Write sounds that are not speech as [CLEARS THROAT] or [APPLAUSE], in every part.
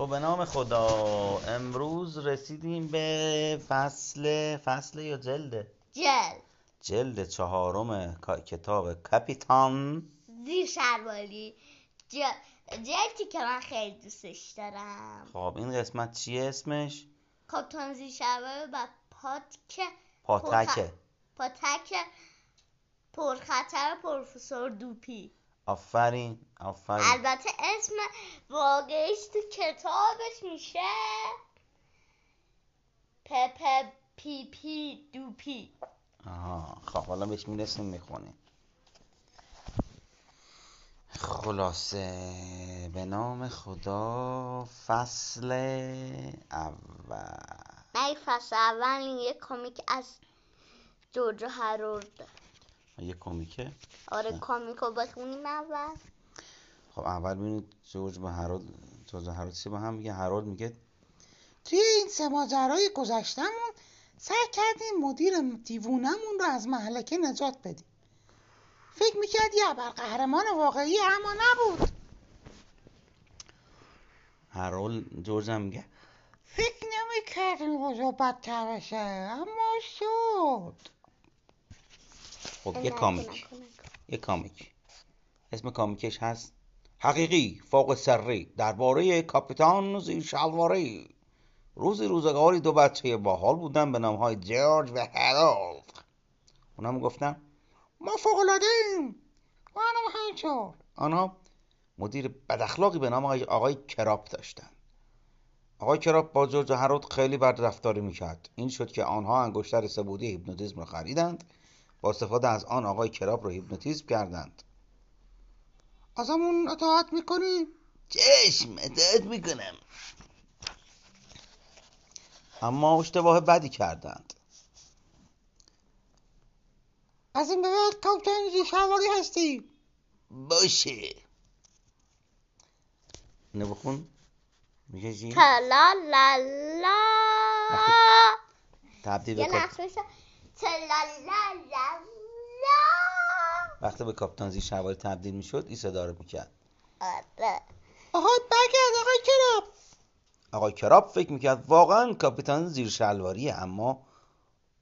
خب به نام خدا. امروز رسیدیم به فصل فصل یا جلده جل جلد چهارم کتاب کاپیتان زیر جل جلدی که من خیلی دوستش دارم. خب این قسمت چیه اسمش؟ کاپتان زیر شلواری و پاتک پاتکه پاتک پرخطر پروفسور دوپی. آفرین آفرین. البته اسم واقعیش تو کتابش میشه. پپ پی پی دوپی آها خب حالا بهش می‌رسیم می‌خونیم. خلاصه به نام خدا فصل اول. من فصل اول یه کمیک از جورج هارولد یه کمیکه آره کامیک رو بخونیم اول. خب اول ببینید جورج با هرولد جورج و هرولد چی با هم میگه هرولد میگه توی این سه ماجرای گذشتمون سعی کردیم مدیر دیوونمون رو از محلکه نجات بدیم. فکر می‌کرد یه قهرمان واقعی اما نبود. هرولد جورج هم میگه فکر نمی‌کردیم اوضاع بدتر بشه اما شد. خب یه کامیک. یه کامیک. اسم کامیکش هست حقیقی فوق سری درباره کاپیتان زیر شلواری. روزی روزگاری دو بچه باحال بودن به نامهای جورج و هرولد. اونم گفتن ما فوق العاده ایم و هم همینطور آنها مدیر بداخلاقی به نام آقای, آقای کراپ داشتن. آقای کراپ با جورج و هرولد خیلی بد رفتاری می‌کرد. این شد که آنها انگشتر سه‌بعدی هیپنوتیزم را خریدند با استفاده از آن آقای کراپ را هیپنوتیزم کردند. ازمون اطاعت می‌کنی؟ چشم اطاعت می‌کنم. اما اشتباه بدی کردند. از این به بعد کاپتان شلواری هستی. باشه. اینو بخون. میگه چی؟ تلا لا لا. [LAUGHS] تبدیل به وقتی به کاپتان زیر شلواری تبدیل می‌شد این صدا رو می‌کرد. آره. برگرد آقای کراپ. آقای کراپ فکر می‌کرد واقعا کاپیتان زیر شلواریه اما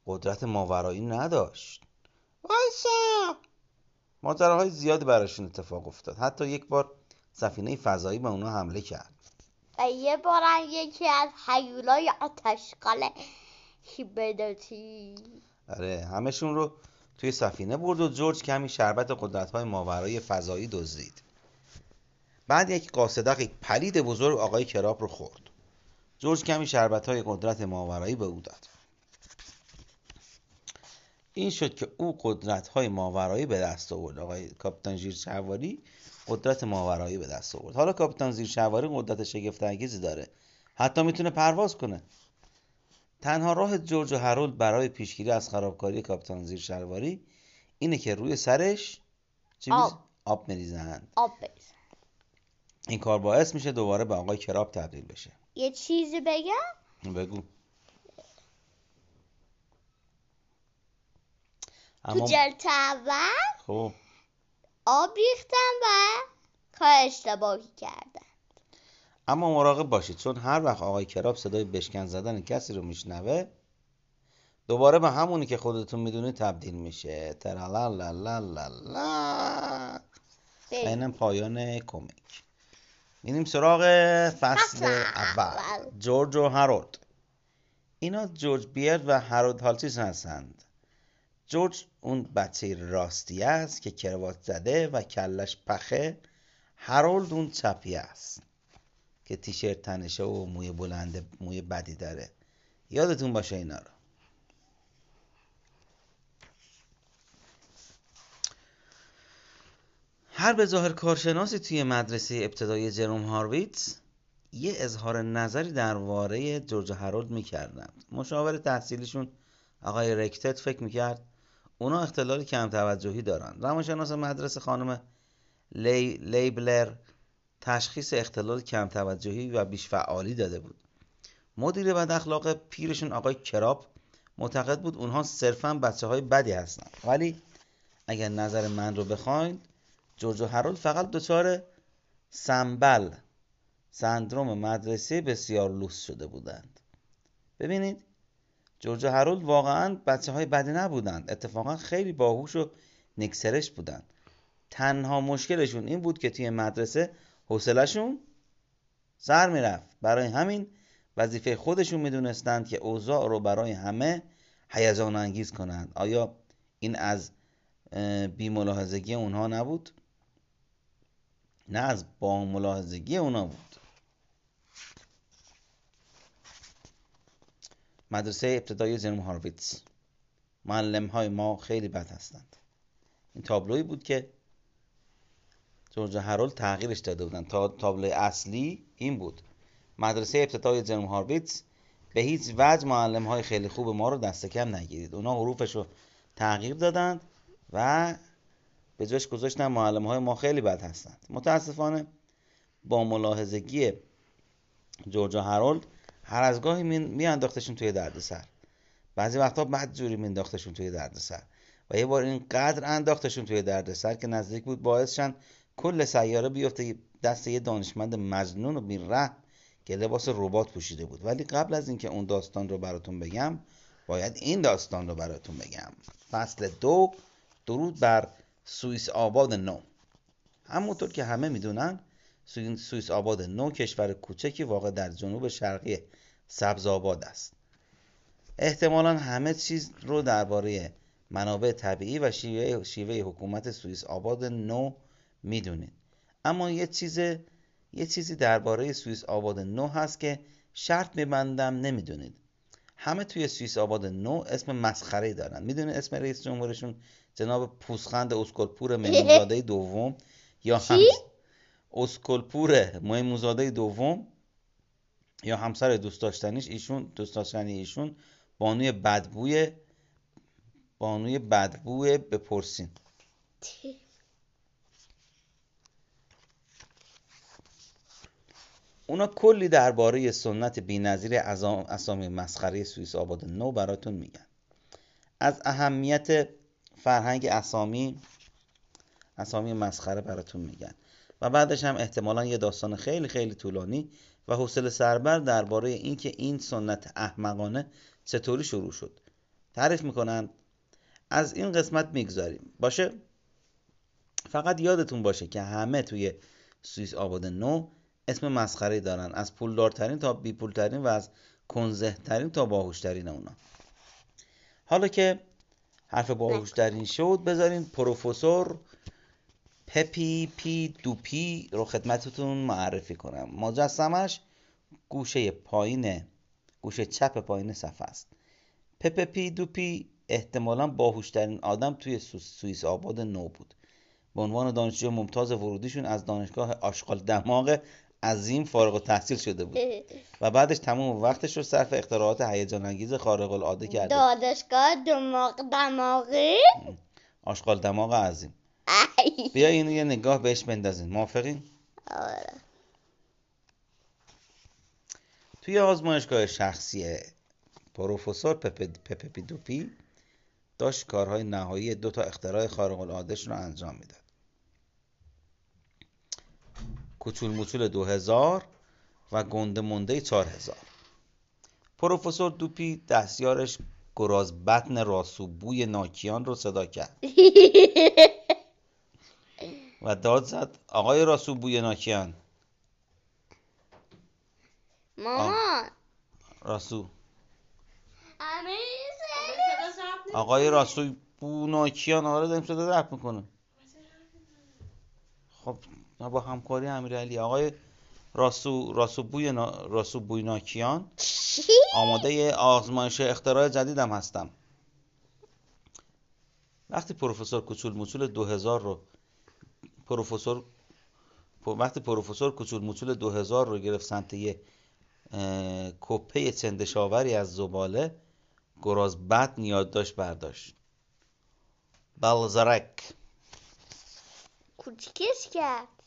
قدرت ماورایی نداشت. وایسا. ماجراهای زیادی براشون اتفاق افتاد. حتی یک بار سفینه فضایی به اونا حمله کرد. و یه بارم یکی از حیولای آتشقاله هیبرداتی آره همشون رو توی سفینه برد و جورج کمی شربت قدرت های ماورای فضایی دزدید. بعد یک قاصدق یک پلید بزرگ آقای کراپ رو خورد. جورج کمی شربت های قدرت ماورایی به او داد. این شد که او قدرت های ماورایی به دست آورد. آقای کاپیتان زیر شواری قدرت ماورایی به دست آورد. حالا کاپیتان زیر شواری قدرت شگفت انگیزی داره. حتی می‌تونه پرواز کنه. تنها راه جورج و هرولد برای پیشگیری از خرابکاری کاپیتان زیر شلواری اینه که روی سرش چی آب. آب میریزند آب بریزن. این کار باعث میشه دوباره به آقای کراب تبدیل بشه. یه چیزی بگم؟ بگو. تو جلد اول خب. آب ریختم و کار اشتباهی کردم. اما مراقب باشید چون هر وقت آقای کراب صدای بشکن زدن کسی رو میشنوه دوباره به همونی که خودتون می‌دونید تبدیل میشه. ترالالالالala بریم. اینم پایان کمیک. میریم سراغ فصل اول. اول. جورج و هارولد اینا جورج بیرد و هارولد هالچیز هستند. جورج اون بچه راستی است که کروات زده و کلش پخه. هارولد اون چپی است. که تیشرت تنشه و موی بلند موی بدی داره. یادتون باشه اینا رو. هر به ظاهر کارشناسی توی مدرسه ابتدایی جروم هارویتز یه اظهار نظری درباره جورج هارولد می‌کردند. مشاور تحصیلیشون آقای رکتت فکر می‌کرد اونا اختلال کم توجهی دارن روانشناس مدرسه خانم لی... لیبلر تشخیص اختلال کم توجهی و بیش فعالی داده بود. مدیر بد اخلاق پیرشون آقای کراب معتقد بود اونها صرفا بچه های بدی هستن. ولی اگر نظر من رو بخواین جورج و هارولد فقط دچار سنبل سندروم مدرسه بسیار لوس شده بودند. ببینید جورج هرولد واقعا بچه های بدی نبودند. اتفاقا خیلی باهوش و نکسرش بودند. تنها مشکلشون این بود که توی مدرسه حوصلهشون سر می‌رفت. برای همین وظیفه خودشون می‌دونستند که اوضاع رو برای همه هیجان انگیز کنند. آیا این از بی ملاحظگی اونها نبود؟ نه از با ملاحظگی اونها بود. مدرسه ابتدایی جنوم هارویتس معلم های ما خیلی بد هستند. این تابلوی بود که جورج هرول تغییرش داده بودن. تا تابلوی اصلی این بود. مدرسه ابتدایی جنوم هارویتس به هیچ وجه معلم های خیلی خوب ما رو دست کم نگیرید. اونا حروفش رو تغییر دادند و به جاش گذاشتن معلم های ما خیلی بد هستند. متاسفانه با ملاحظگی جورج هرولد هر از گاهی می انداختشون توی دردسر. بعضی وقتا بعد جوری می انداختشون توی دردسر. و یه بار اینقدر انداختشون توی دردسر که نزدیک بود باعث شن کل سیاره بیفته دست یه دانشمند مجنون و بیره که لباس ربات پوشیده بود. ولی قبل از اینکه اون داستان رو براتون بگم باید این داستان رو براتون بگم. فصل دو درود بر سوئیس آباد نو. همونطور که همه می‌دونن سوئیس آباد نو کشور کوچکی واقع در جنوب شرقی سبز آباد است. احتمالا همه چیز رو درباره منابع طبیعی و شیوه, شیوه حکومت سوئیس آباد نو می‌دونید اما یه چیز یه چیزی درباره سوئیس آباد نو هست که شرط میبندم نمی‌دونید. همه توی سوئیس آباد نو اسم مسخره دارن. می‌دونید اسم رئیس جمهورشون جناب پوسخند اسکلپور میمونزاده دوم یا هم اسکلپور میمونزاده دوم یا همسر دوست داشتنیش ایشون دوست داشتنی ایشون بانوی بدبوی بانوی بدبوی بپرسین. اونا کلی درباره سنت بینظیر اسامی مسخره سوئیس آباد نو براتون میگن. از اهمیت فرهنگ اسامی اسامی مسخره براتون میگن. و بعدش هم احتمالا یه داستان خیلی خیلی طولانی و حوصله سربر درباره اینکه این سنت احمقانه چطوری شروع شد. تعریف می‌کنن. از این قسمت می‌گذاریم. باشه؟ فقط یادتون باشه که همه توی سوئیس آباد نو اسم مسخره دارن. از پولدارترین تا بی پولترین و از کنزهترین تا باهوشترین اونا. حالا که حرف باهوشترین شد بذارین پروفسور پپی پی دوپی رو خدمتتون معرفی کنم. مجسمش گوشه پایین گوشه چپ پایین صفحه است. پپی پی دوپی احتمالا باهوشترین آدم توی سوئیس آباد نو بود. به عنوان دانشجو ممتاز ورودیشون از دانشگاه آشغال دماغ عظیم فارغ‌التحصیل شده بود. و بعدش تمام وقتش رو صرف اختراعات هیجان انگیز خارق العاده کرده. دانشگاه دماغ دماغی. آشغال دماغ عظیم. بیا اینو یه نگاه بهش بندازین موافقین؟ آره. توی آزمایشگاه شخصی پروفسور پپی دوپی داشت کارهای نهایی دو تا اختراع خارق العادهش رو انجام می‌داد. کوچول موچول دو هزار و گنده مونده چهار هزار پروفسور دوپی دستیارش گراز بطن راسوبوی ناکیان رو صدا کرد. [LAUGHS] و داد زد آقای راسوبوی ناکیان. مامان. راسو. آقای راسو بوناکیان آره داریم صدا رفت می‌کنه خب. با همکاری امیرعلی. آقای راسو راسو بوی نا... راسو بویناکیان آماده آزمایش اختراع جدیدم هستم. وقتی پروفسور کوچول موچول 2000 رو پروفسور وقتی پروفسور کوچول موچول 2000 رو گرفت سمت یه کپه چندشاوری از زباله گراز بد نیاد داشت برداشت. بلزرک. کوچکش کرد.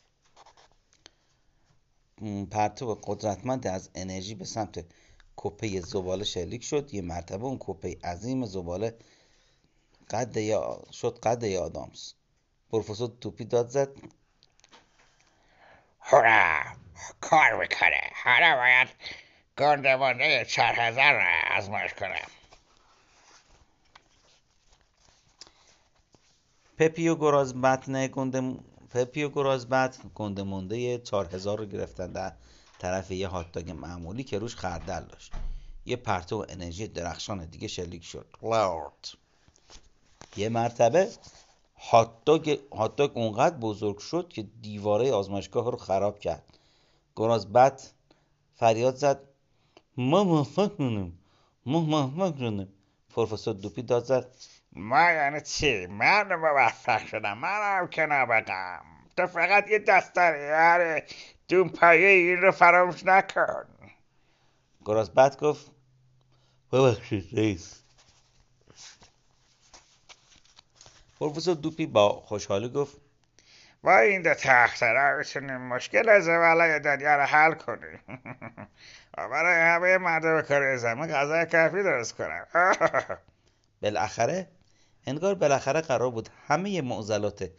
پرتو قدرتمند از انرژی به سمت کپه زباله شلیک شد. یه مرتبه اون کپه عظیم زباله قد یا شد قد آدامس. پروفسور توپی داد زد. هورا کار می‌کنه. حالا باید گندمانده چهار هزار را آزمایش کنم. پپی و گرازبطن گنده پپی و گرازبط گنده مونده چهار هزار رو گرفتن در طرف یه هاتداگ معمولی که روش خردل داشت. یه پرتو انرژی درخشان دیگه شلیک شد. لورد یه مرتبه هاتداگ هاتداگ اونقدر بزرگ شد که دیواره آزمایشگاه رو خراب کرد. گرازبط فریاد زد. ما موفق کنیم ما موفق کنیم پروفسور دوپی داد زد. ما یعنی چی؟ من موفق شدم. منم که نبقم تو فقط یه دست داری آره. دون پایه این رو فراموش نکن. گرازبت گفت ببخشید رئیس. پروفسور دوپی با خوشحالی گفت با این دو تختره می‌تونیم مشکل زباله دنیا رو حل کنیم و برای همه مردم کره زمین غذای کافی درست کنم بالاخره انگار بالاخره قرار بود همه معضلات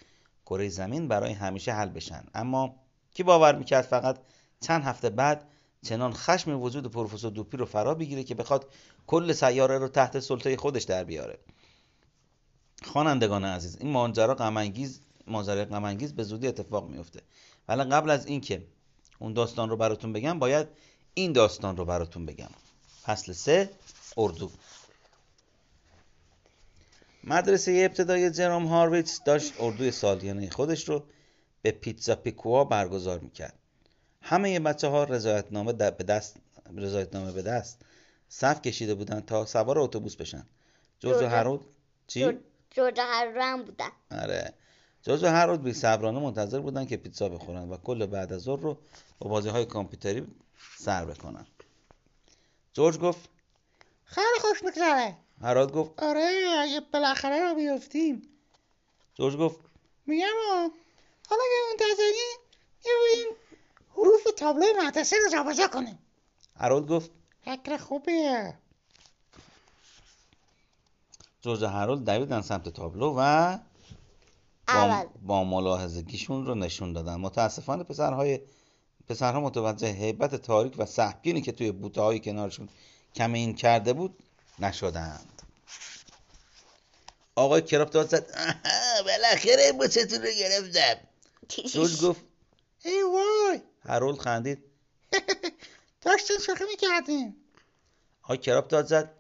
کره زمین برای همیشه حل بشن. اما کی باور می‌کرد فقط چند هفته بعد چنان خشم وجود پروفسور دوپی رو فرا بگیره که بخواد کل سیاره رو تحت سلطه خودش در بیاره؟ خوانندگان عزیز این ماجرا غم انگیز ماجرای غم به زودی اتفاق میفته ولی قبل از اینکه اون داستان رو براتون بگم باید این داستان رو براتون بگم. فصل سه اردو. مدرسه ابتدایی جرام هارویتس داشت اردوی سالیانه خودش رو به پیتزا پیکوا برگزار می‌کرد. همه بچه ها رضایتنامه به دست رضایتنامه به دست صف کشیده بودن تا سوار اتوبوس بشن. جوز هر چی؟ جوز هر بودن. آره. جوز هر روز بی صبرانه منتظر بودن که پیتزا بخورن و کل بعد از ظهر رو با بازی های کامپیوتری سر بکنن. جورج گفت خیلی خوش میگذره. هراد گفت آره اگه بالاخره رو بیفتیم جورج گفت میگم حالا که منتظری یه این حروف تابلوی مدرسه رو جابجا کنیم. هراد گفت فکر خوبیه. جورج هرولد دویدن سمت تابلو و با, با ملاحظگیشون رو نشون دادن. متاسفانه پسرهای پسرها متوجه هیبت تاریک و سهمگینی که توی بوته های کنارشون کمین کرده بود نشدند آقای کراپ داد زد بالاخره بوتتون رو گرفتم. جورج گفت ای وای. هرولد خندید. [LAUGHS] داشتین شوخی می‌کردیم آقای کراپ داد زد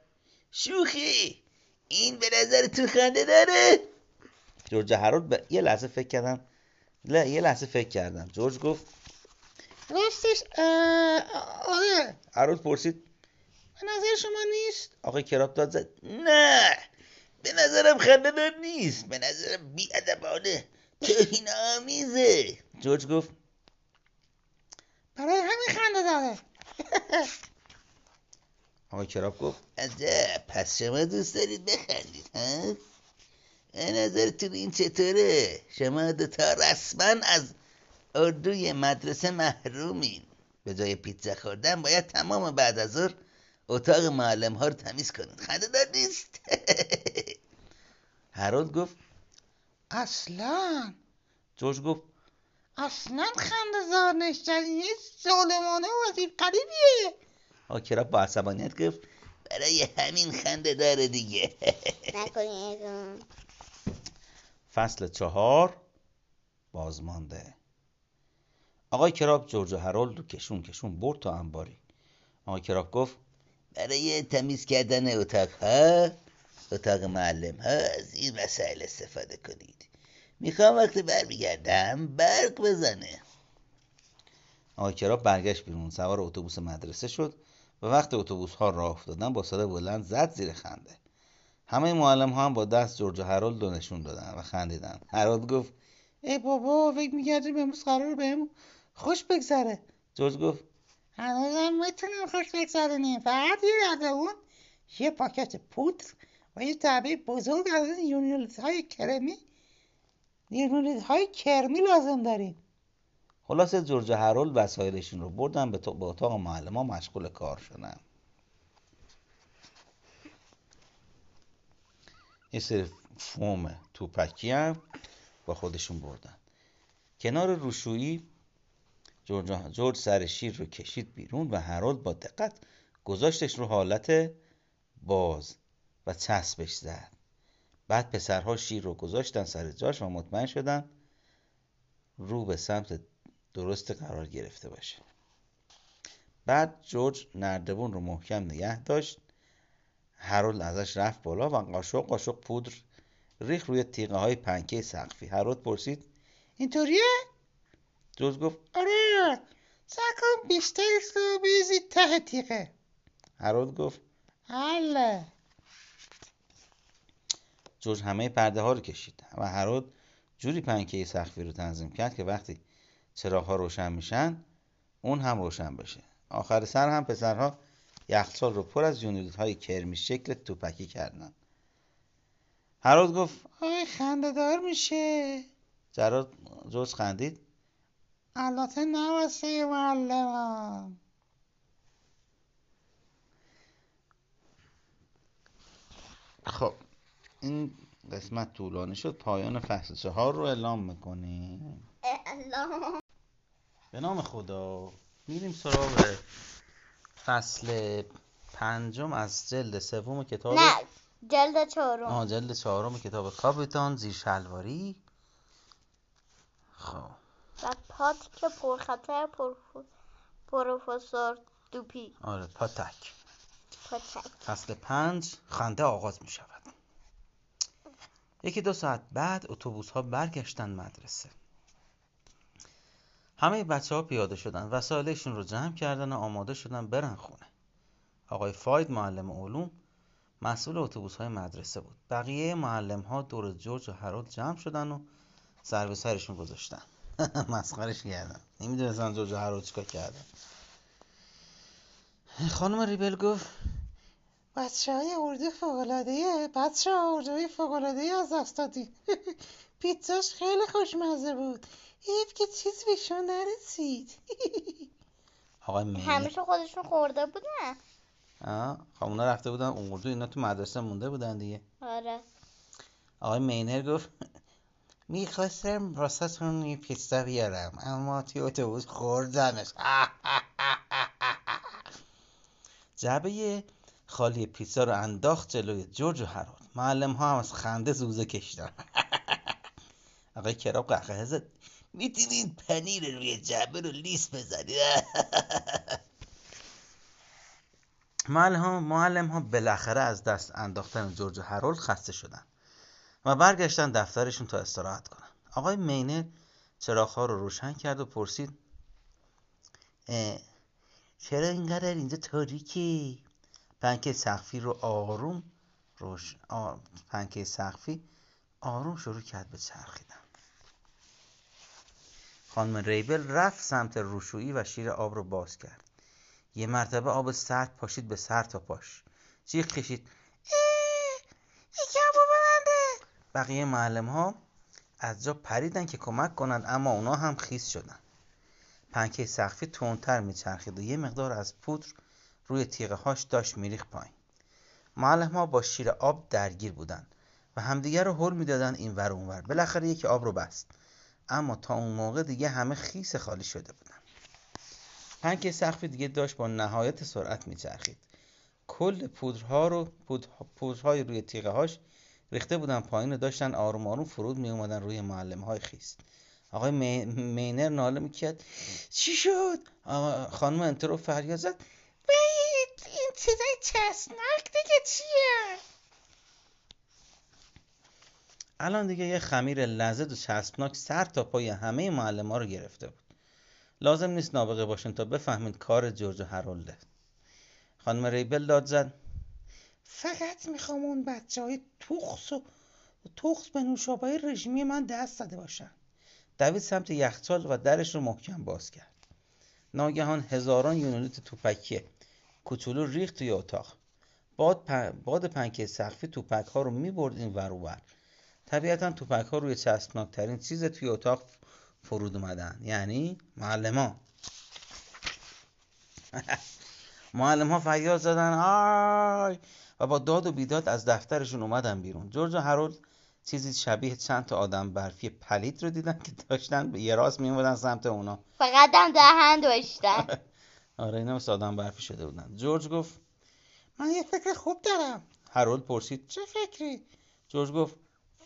شوخی این به نظر تو خنده داره. جورج هرولد به یه لحظه فکر کردم نه یه لحظه فکر کردم. جورج گفت راستش آره. هرولد پرسید به نظر شما نیست؟ آقای کراپ داد زد نه. به نظرم خنده نیست. به نظرم بیادبانه. توهین آمیزه جورج گفت برای همین خنده داره. [LAUGHS] آقای کراپ گفت عجب پس شما دوست دارید بخندید ها؟ نظرتون این چطوره؟ شما دوتا رسما از اردوی مدرسه محرومین. به جای پیتزا خوردن باید تمام بعد از ظهر اتاق معلم ها رو تمیز کنید. خنده دار نیست. [LAUGHS] هرولد گفت اصلا؟ جورج گفت اصلا خنده دار نیست یه ظالمانه و عجیب قریبیه آکرا با عصبانیت گفت برای همین خنده داره دیگه. [LAUGHS] فصل چهار بازمانده. آقای کراب جورج و هرولد رو کشون کشون برد تا انباری. آقای کراب گفت برای تمیز کردن اتاق ها؟ اتاق معلم ها از این وسایل استفاده کنید. می‌خوام وقتی برمیگردم برق بزنه. آقای کراب برگشت بیرون. سوار اتوبوس مدرسه شد. و وقتی اتوبوس ها راه افتادن با صدا بلند زد زیر خنده. همه معلم ها هم با دست جورج و هرولد رو نشون دادن و خندیدن. هرولد گفت ای بابا فکر می‌کردیم امروز قرار بهم خوش بگذره. جورج گفت هنوزم می‌تونیم خوش بگذرونیم. فقط یه اون یه پاکت پودر و یه تعبیه بزرگ از این های کرمی یونیلیت های کرمی لازم داریم. خلاصه جورج و هرولد وسایلشون رو بردن به اتاق معلم ها مشغول کار شدن. یه سری فوم توپکی هم با خودشون بردن. کنار روشویی جورج, جورج سر شیر رو کشید بیرون و هرولد با دقت گذاشتش رو حالت باز. و چسبش زد. بعد پسرها شیر رو گذاشتن سر جاش و مطمئن شدن رو به سمت درست قرار گرفته باشه. بعد جورج نردبون رو محکم نگه داشت. هرولد ازش رفت بالا و قاشق قاشق پودر ریخ روی تیغه های پنکه سقفی. هرولد پرسید اینطوریه؟ جورج گفت آره سکم بیشترش رو بیزید ته تیغه. هرولد گفت حله. جورج همه پرده ها رو کشید. و هرولد جوری پنکه سقفی رو تنظیم کرد که وقتی چراغ ها روشن میشن اون هم روشن بشه. آخر سر هم پسرها یخچال رو پر از یونیت های کرمیش شکل توپکی کردن. هرولد گفت آی خنده دار میشه. جراد جورج خندید البته نه واسه معلمم. خب. این قسمت طولانی شد پایان فصل چهار رو اعلام می‌کنیم. اعلام. به نام خدا. میریم سراغ فصل پنجم از جلد سوم کتاب نه جلد چهارم. آه جلد چهارم کتاب کاپیتان زیر شلواری. خب. و پات که پرخطر پروف- پروفسور دوپی. آره پاتک. پاتک. فصل پنج خنده آغاز می شود یکی دو ساعت بعد اتوبوس ها برگشتن مدرسه. همه بچه ها پیاده شدن وسایلشون رو جمع کردن و آماده شدن برن خونه. آقای فاید معلم علوم مسئول اتوبوس های مدرسه بود. بقیه معلم ها دور جورج و هرولد جمع شدن و سر به سرشون گذاشتن. [LAUGHS] مسخرش کردن. نمی‌دونستن جورج و هرولد چیکار کردن. خانم ریبل گفت بچه های اردو فوقلادهیه بچه ها اردوی فوقلادهی از دست دادیم [LAUGHS] پیتزاش خیلی خوشمزه بود. حیف که چیز بهشون نرسید. [LAUGHS] آقای همیشه خودشون خورده بودن. آه خب اونا رفته بودن اردو اینا تو مدرسه مونده بودن دیگه. آره. آقای مینر گفت می‌خواستم واسهتون یه پیتزا بیارم اما توی اتوبوس خوردمش [LAUGHS] جعبه خالی پیتزا رو انداخت جلوی جورج و هرولد معلم ها هم از خنده زوزه کشیدن. [LAUGHS] آقای کراب قهقه زد. می‌تونید پنیر روی جعبه رو لیس بزنید؟ [LAUGHS] معلم ها, معلم ها بالاخره از دست انداختن جورج و هرولد خسته شدن و برگشتن دفترشون تا استراحت کنن. آقای مینر چراغها رو روشن کرد و پرسید چرا اینقدر اینجا تاریکی؟ پنکه سقفی رو آروم روش آ... پنکه سقفی آروم شروع کرد به چرخیدن. خانم ریبل رفت سمت روشویی و شیر آب رو باز کرد. یه مرتبه آب سرد پاشید به سر تا پاش. جیغ کشید. آبو ببنده بقیه معلم ها از جا پریدن که کمک کنند اما اونا هم خیس شدن. پنکه سقفی تندتر میچرخید و یه مقدار از پودر روی تیغه هاش داشت میریخت پایین. معلم ها با شیر آب درگیر بودن و همدیگر رو هل می‌دادن این ور اون ور. بالاخره یکی آب رو بست. اما تا اون موقع دیگه همه خیس خالی شده بودن پنکه سقفی دیگه داشت با نهایت سرعت میچرخید. کل پودرها رو پودر- پودرهای روی تیغه هاش ریخته بودن پایین و داشتن آروم آروم فرود می اومدن روی معلم های خیس. آقای می- مینر ناله می‌کرد. چی شد؟ خانم انترو فریاد زد. این چیزای چسبناک دیگه چیه؟ الان دیگه یه خمیر لذت و چسبناک سر تا پای همه معلم ها رو گرفته بود. لازم نیست نابغه باشین تا بفهمید کار جورج و هرولده. خانم ریبل داد زد. فقط می‌خوام اون بچه های تخص و تخص به نوشابه رژیمی من دست داده باشن. دوید سمت یخچال و درش رو محکم باز کرد. ناگهان هزاران یونیت توپکی کوچولو ریخت توی اتاق. باد, پ... باد پنکه سقفی توپک ها رو می‌برد این ور ور. طبیعتا توپک ها روی چسبناکترین چیز توی اتاق فرود اومدن. یعنی معلم ها [LAUGHS] معلم ها فریاد زدن آی! و با داد و بیداد از دفترشون اومدن بیرون. جورج و هرولد چیزی شبیه چند تا آدم برفی پلید رو دیدن که داشتن به یه راست میومدن سمت اونا. فقط هم دهن داشتن. [LAUGHS] آره اینا مثل آدم برفی شده بودن. جورج گفت من یه فکر خوب دارم. هرولد پرسید چه فکری؟ جورج گفت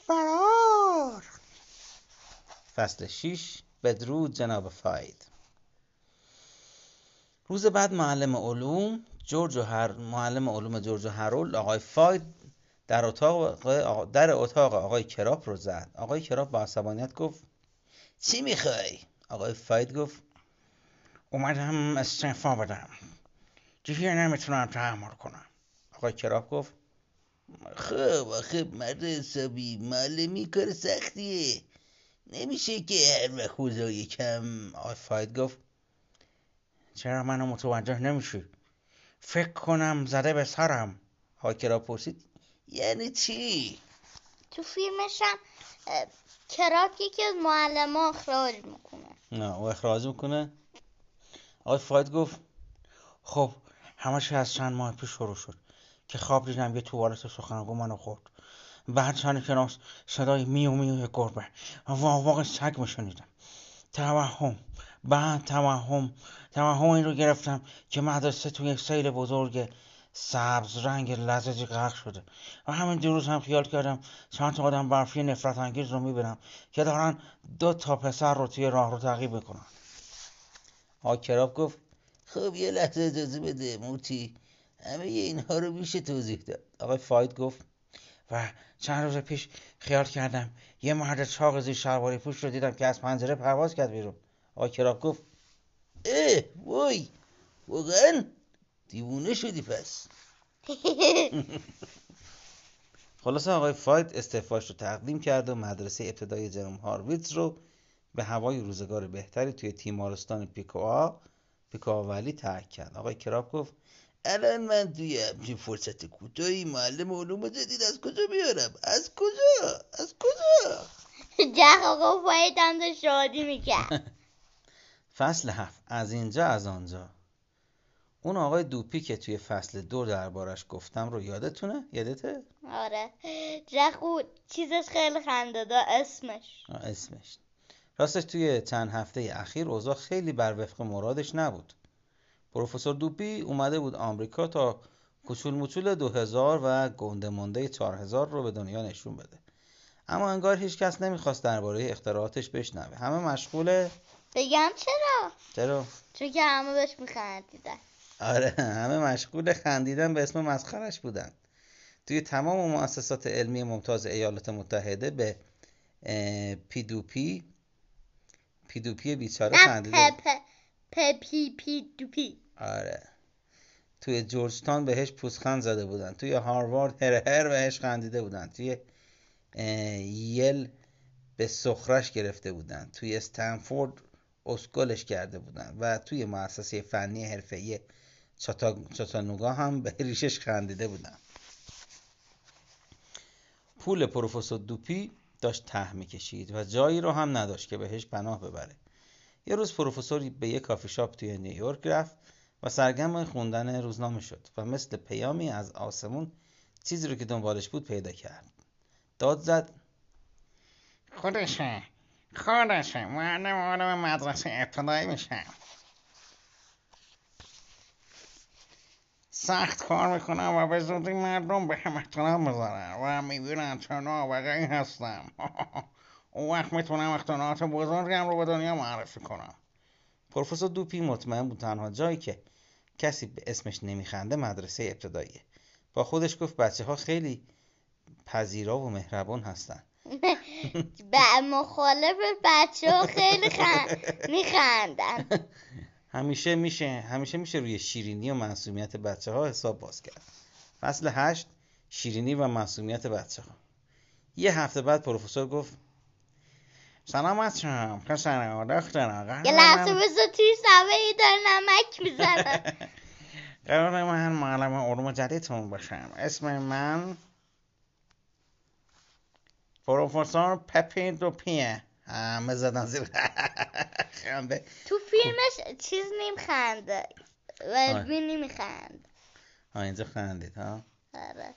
فرار. فصل 6 بدرود جناب فاید. روز بعد معلم علوم جورج و هر معلم علوم جورج و هرولد آقای فاید در اتاق در اتاق آقای کراپ رو زد. آقای کراپ با عصبانیت گفت چی می‌خوای؟ آقای فاید گفت اومدم استعفا بدم. دیگه نمی‌تونم تحمل کنم. آقای کراپ گفت خب آخه مرد حسابی معلمی کار سختیه. نمیشه که هر وقت خوزای کم آقای فاید گفت چرا منو متوجه نمیشی؟ فکر کنم زده به سرم. آقای کراپ پرسید یعنی چی؟ تو فیلمش هم کراک یکی از معلم اخراج می‌کنه. نه او اخراج می‌کنه. آقای فاید گفت خب همه چی از چند ماه پیش شروع شد که خواب دیدم یه توالت سخنگو منو خورد. بعد چند کناس صدای میو میو گربه. و واق سگ میشنیدم. توهم. بعد توهم. توهم این رو گرفتم که مدرسه توی یک سیل بزرگ سبز رنگ لزجی غرق شده. و همین دیروز هم خیال کردم چند تا آدم برفی نفرت انگیز رو می‌بینم که دارن دو تا پسر رو توی راه رو تعقیب می‌کنن. آقای کراپ گفت خب یه لحظه اجازه بده موتی همه اینها رو میشه توضیح داد. آقای فاید گفت و چند روز پیش خیال کردم یه مرد چاق زیر شلواری پوش رو دیدم که از پنجره پرواز کرد بیرون. آقای کراپ گفت اه وای واقعا؟ دیوونه شدی پس. [LAUGHS] خلاصه آقای فاید استعفاش رو تقدیم کرد و مدرسه ابتدایی جنوم هارویتز رو به هوای روزگار بهتری توی تیمارستان پیکوآ پیکوآ ولی ترک کرد. آقای کراپ گفت الان من توی همچین فرصت کوتاهی معلم علوم جدید از کجا بیارم؟ از کجا؟ از کجا؟ [LAUGHS] جخ آقا باید هم شادی می‌کرد. [LAUGHS] فصل هفت. از اینجا از آنجا. اون آقای دوپی که توی فصل دو دربارش گفتم رو یادتونه؟ یادته؟ آره. جخ او چیزش خیلی خنده اسمش. آه، اسمش. راستش توی چند هفته اخیر اوضاع خیلی بر وفق مرادش نبود. پروفسور دوپی اومده بود آمریکا تا کوچول موچول 2000 و گنده مونده 4000 رو به دنیا نشون بده. اما انگار هیچ کس نمی‌خواست درباره اختراعاتش بشنوه. همه مشغول بگم چرا؟ چرا؟ چون که همه بهش میخندیدن. آره همه مشغول خندیدن به اسم مسخرش بودن. توی تمام مؤسسات علمی ممتاز ایالات متحده به اه، پیدوپی پیدوپی بیچاره نه خندیده پ پ پ پی پی دو پی آره. توی جورجتان بهش پوزخند زده بودن. توی هاروارد هر هر بهش خندیده بودن. توی یل به سخرش گرفته بودن. توی استنفورد اسکلش کرده بودن. و توی مؤسسه فنی حرفه‌ای چاتانوگا هم به ریشش خندیده بودن. پول پروفسور دوپی داشت ته می‌کشید و جایی رو هم نداشت که بهش پناه ببره. یه روز پروفسور به یه کافی شاپ توی نیویورک رفت و سرگرم خوندن روزنامه شد و مثل پیامی از آسمون چیزی رو که دنبالش بود پیدا کرد. داد زد. خودشه. خودشه. معلم علوم مدرسه ابتدایی میشم سخت کار می‌کنم و به زودی مردم به هم احترام می‌ذارن و می‌بینن چه نابغه‌ای هستم. [LAUGHS] اون وقت می‌تونم اختراعات بزرگم رو به دنیا معرفی کنم. پروفسور دوپی مطمئن بود تنها جایی که کسی به اسمش نمیخنده مدرسه ابتداییه. با خودش گفت بچه ها خیلی پذیرا و مهربان هستن. [LAUGHS] به مخالف بچه ها خیلی خند میخندن. [LAUGHS] همیشه میشه همیشه میشه روی شیرینی و معصومیت بچه ها حساب باز کرد. فصل هشت شیرینی و معصومیت بچه ها یه هفته بعد پروفسور گفت سلام بچه‌ها پسرا دخترا یه لحظه بذار توی سبه داره نمک می‌زنن [LAUGHS] قرار من معلم علوم جدیدتون باشم. اسم من پروفسور پپی دوپیه. همه زدن زیر [LAUGHS] خنده تو فیلمش چیز نمیخنده. ولبی نمیخند. ها اینجا خندید ها؟ آره.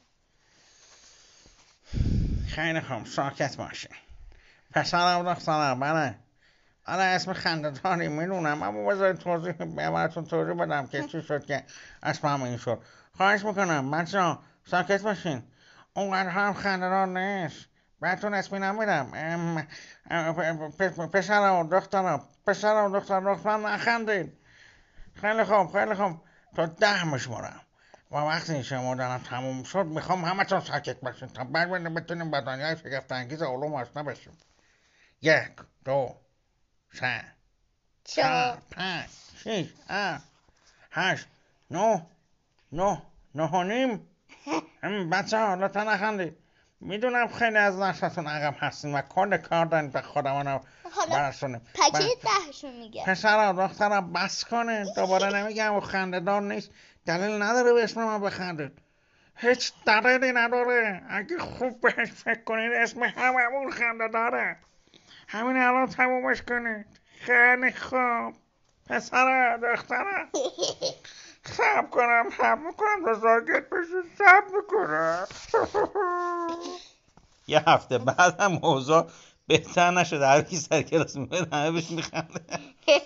خیلی خوب ساکت باشی پسرم دخترم بله. آره اسم خندداری می‌دونم. اما بذارید توضیح براتون توضیح بدم که چی شد که اسمم این شد. خواهش می‌کنم بچه ها ساکت باشین. اونقدر هم خنددار نیست. بهتون اسمی نمیدم پسرم و دخترم پسرم و دخترم لطفا نخندید خیلی خوب خیلی خوب. تا ده میشمارم و وقتی شمردنم تموم شد می‌خوام همتون ساکت باشین تا بعد بتونیم به دنیای شگفت انگیز علوم آشنا بشیم. یک دو سه چهار پنج شیش هفت هشت نه نه نه و نیم. [LAUGHS] بچه ها لطفا نخندید می‌دونم خیلی از نشتون عقب هستین و کل کار دارین به خودمون حالا برسونیم پکیج بله. دهشون میگه. پسرم دخترم بس کنه دوباره نمیگم و خندهدار نیست. دلیل نداره به اسم من بخندید. هیچ دلیلی نداره. اگه خوب بهش فکر کنید اسم هممون خنده داره همین الان تمومش کنید خیلی خوب. پسرم دخترم [LAUGHS] سب کنم سب می‌کنم تا ساکت بشید سب می‌کنم. [LAUGHS] یه هفته بعد هم اوضاع بهتر نشد هر کی سر کلاس میاد همه بهش میخنده.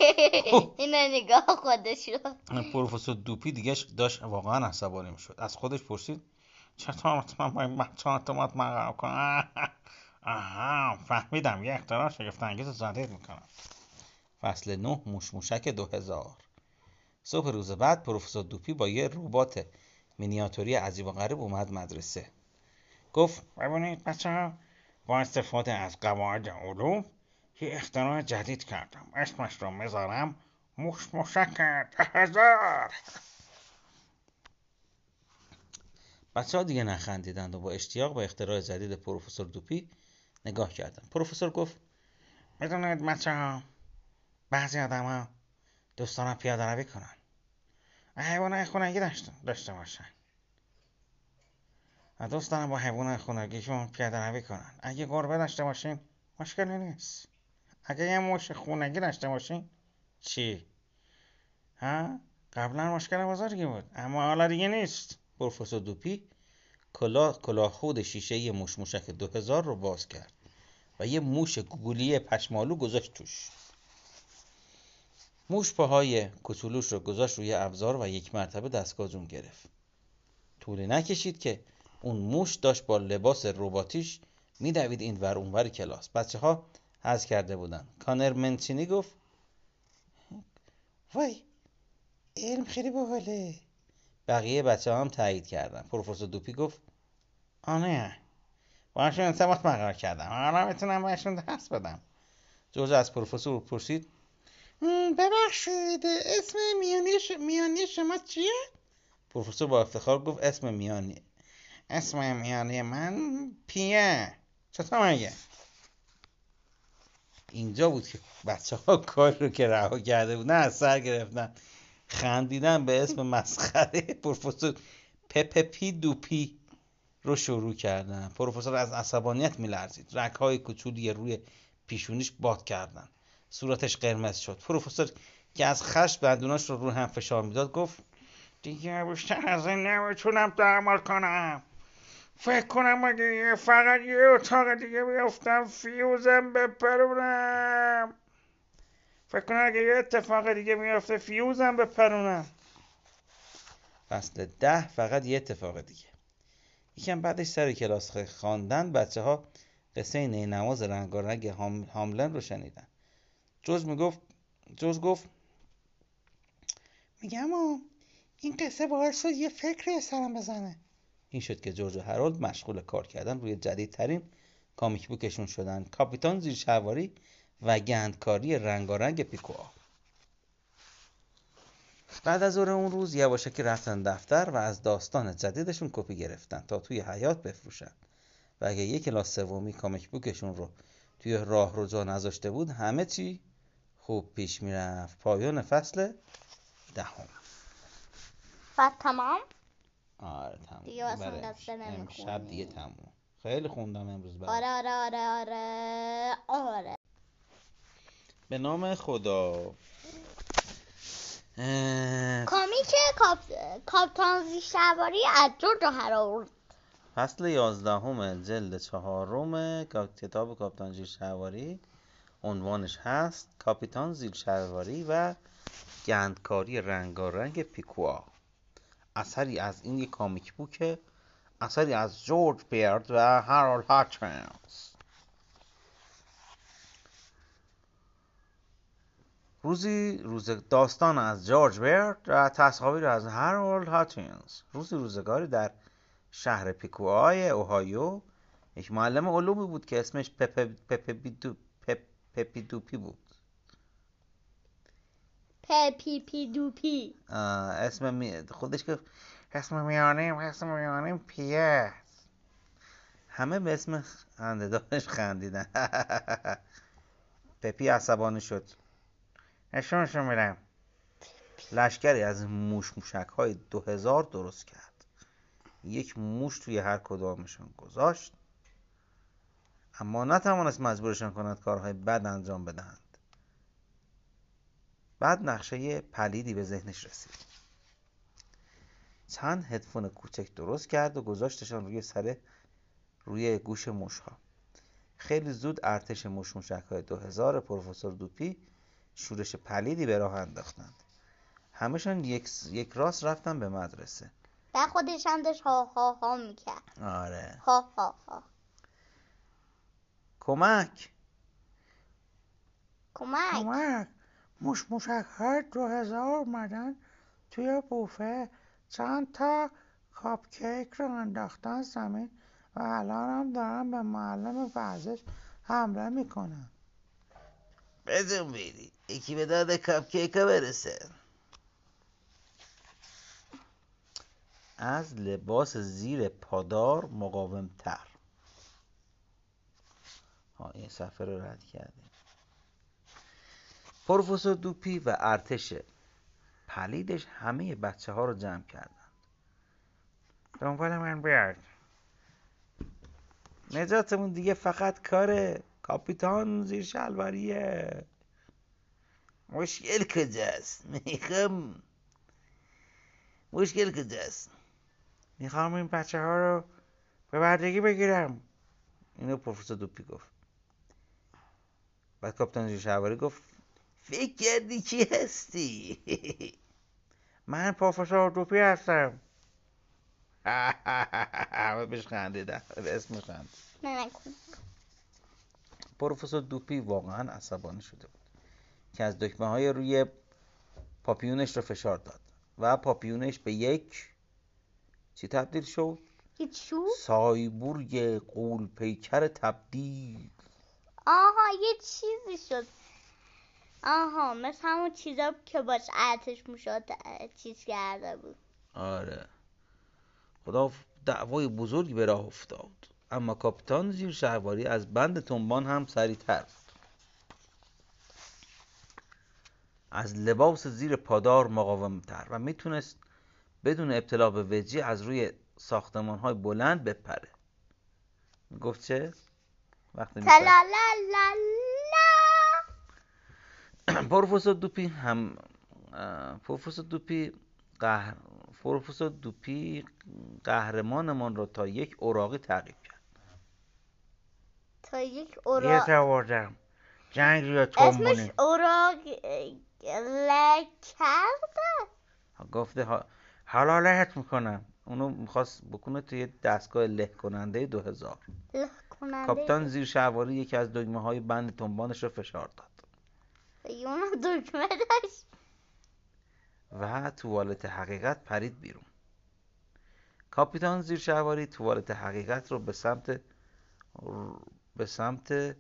[LAUGHS] اینو نگاه خودش رو. پروفسور دوپی دیگه داشت واقعا عصبانی می‌شد. از خودش پرسید چطور من با این بچه اعتماد برقرار کنم [LAUGHS] آها فهمیدم. یه اختراع شگفت انگیز جدید می‌کنم. فصل نه موشموشک دو هزار صبح روز بعد پروفسور دوپی با یه ربات مینیاتوری عجیب و غریب اومد مدرسه. گفت ببینید بچه ها با استفاده از قواعد علوم یه اختراع جدید کردم. اسمش رو می‌ذارم موش موشک ده هزار بچه ها دیگه نخندیدند و با اشتیاق به اختراع جدید پروفسور دوپی نگاه کردند. پروفسور گفت می‌دونید بچه ها بعضی آدم ها دوست دارن پیاده روی کنن. حیوانات خونگی داشته, داشته باشن. و دوست دارن با حیوانات خونگیشون پیاده روی کنن. اگه گربه داشته باشین مشکلی نیست. اگه یه موش خونگی داشته باشین چی؟ ها؟ قبلا مشکل بزرگی بود. اما حالا دیگه نیست. پروفسور دوپی کلاه کلاه خود شیشه موش موشک 2000 رو باز کرد و یه موش گوگولی پشمالو گذاشت توش. موش پاهای کوچولوش رو گذاشت روی ابزار و یک مرتبه دستگاه جون گرفت. طولی نکشید که اون موش داشت با لباس رباتیش میدوید این ور اونور کلاس. بچه ها حز کرده بودن. کانر منچینی گفت وای علم خیلی باحاله. بقیه بچه هم تایید کردن. پروفسور دوپی گفت آنه باشون ارتباط برقرار کردم. حالا می‌تونم بهشون درس بدم. جورج از پروفسور پرسید ببخشید اسم میانی, ش... میانی شما چیه؟ پروفسور با افتخار گفت اسم میانی. اسم میانی من پیه. چطور مگه؟ اینجا بود که بچه ها کار رو که رها کرده بودن از سر گرفتن. خندیدن به اسم مسخره پروفسور پپپی دوپی رو شروع کردن. پروفسور از عصبانیت میلرزید. رگ های کوچولی روی پیشونیش باد کردن. صورتش قرمز شد. پروفسور که از خشم دندوناش رو رو هم فشار می‌داد گفت دیگه بیشتر از این نمی‌تونم تحمل کنم. فکر کنم اگه فقط یه اتاق دیگه بیفتم فیوزم بپرونم. فکر کنم اگه یه اتفاق دیگه میافته فیوزم بپرونم. فصل ده فقط یه اتفاق دیگه. یکم بعدش سر کلاس خواندن بچه ها قصه نینواز رنگارنگ هام- هاملن رو شنیدن. جز می‌گفت جز گفت میگم آ این قصه باعث شد یه فکری سرم بزنه. این شد که جورج و هرولد مشغول کار کردن روی جدیدترین کامیک بوکشون شدن. کاپیتان زیر شواری و گندکاری رنگارنگ پیکوآ بعد از ظهر اون روز یواشکی رفتن دفتر و از داستان جدیدشون کپی گرفتن تا توی حیات بفروشن. و اگه یک کلاس سومی کامیک بوکشون رو توی راه رو جا نذاشته بود همه چی خوب پیش می‌رفت. پایان فصل دهم. بعد تمام؟ آره تموم دیگه امشب نمی‌خونی. دیگه تموم. خیلی خوندم امروز برای آره آره آره آره. آره. به نام خدا. اه، کامیک کاپ... کاپتان زیشتواری از جورج و هرولد فصل یازدهم جلد چهارم کتاب کاپیتان زیر شهواری عنوانش هست کاپیتان زیر شهواری و گندکاری رنگارنگ پیکوا. اثری از این یک کامیک بوکه اثری از جورج بیرد و هارولد هاچنز. روزی روز داستان از جورج بیرد و تصاویر از هارولد هاچنز. روزی روزگاری در شهر پیکوهای اوهایو یک معلم علومی بود که اسمش پپی دوپی بود. پپی پی دوپی اسم می... خودش که اسم میانیم اسم میانیم پیه. همه به اسم خندهدارش خندیدن. [LAUGHS] پپی عصبانی شد. نشونشون میرم. لشکری از موش موشک های دو هزار درست کرد. یک موش توی هر کدامشان گذاشت. اما نتوانست مجبورشان کند کارهای بد انجام بدهند. بعد نقشه پلیدی به ذهنش رسید. چند هدفون کوچک درست کرد و گذاشتشان روی سر روی گوش موشها. خیلی زود ارتش موش موشک های دو هزار پروفسور دوپی شورش پلیدی به راه انداختند. همشان یک, یک راست رفتن به مدرسه. و خودش هم داشت ها ها ها می‌کرد. آره. ها ها ها. کمک. کمک. کمک. موش موشک های دو هزار اومدن توی بوفه. چند تا کاپ کیک رو انداختن زمین و الان هم دارن به معلم ورزش حمله می‌کنن. بدون بیدی یکی به داد کاپ کیک برسه. از لباس زیر پادار مقاوم تر ها این صفحه رو رد کردیم. پروفسور دوپی و ارتش پلیدش همه بچه ها رو جمع کردند دنبال من بیاد. نجاتمون دیگه فقط کار کاپیتان زیر شلواریه. مشکل کجاست؟ می‌خوام. مشکل کجاست؟ می‌خوام این بچه ها رو به بردگی بگیرم. اینو پروفسور دوپی گفت. بعد کاپیتان زیر شلواری گفت فکر کردی کی هستی؟ [LAUGHS] من پروفسور دوپی هستم. [LAUGHS] همه بهش خندیدن. به اسمش خند. پروفسور دوپی واقعا عصبانی شده بود که از دکمه های روی پاپیونش رو فشار داد و پاپیونش به یک چی تبدیل شد؟ سایبورگ قول پیکر تبدیل. آها یه چیزی شد. آها مثل همون چیزا که باش ارتش موشاد چیز کرده بود. آره. خدا دعوای بزرگی به راه افتاد. اما کاپیتان زیر شهواری از بند تنبان هم سریعتر بود. از لباس زیر پادار مقاومتر و می‌تونست بدون ابتلا به وجی از روی ساختمان های بلند بپره. گفت چه؟ وقتی [CLEARS THROAT] پروفسور دوپی هم پروفسور دوپی قهر پروفسور دوپی قهرمانمان را تا یک اوراقی تعقیب کرد. تا یک یه اوراق. آوردم جنگ روی اسمش تومونی اوراق لکرده گفته ها- حالا لهت می‌کنم. اونو می‌خواست بکنه توی دستگاه له کننده دو هزار. له کننده کاپیتان زیر شهواری یکی از دگمه های بند تنبانش را فشار داد. اونم دکمه داشت. و توالت حقیقت پرید بیرون. کاپیتان زیر شهواری توالت حقیقت رو به سمت به سمت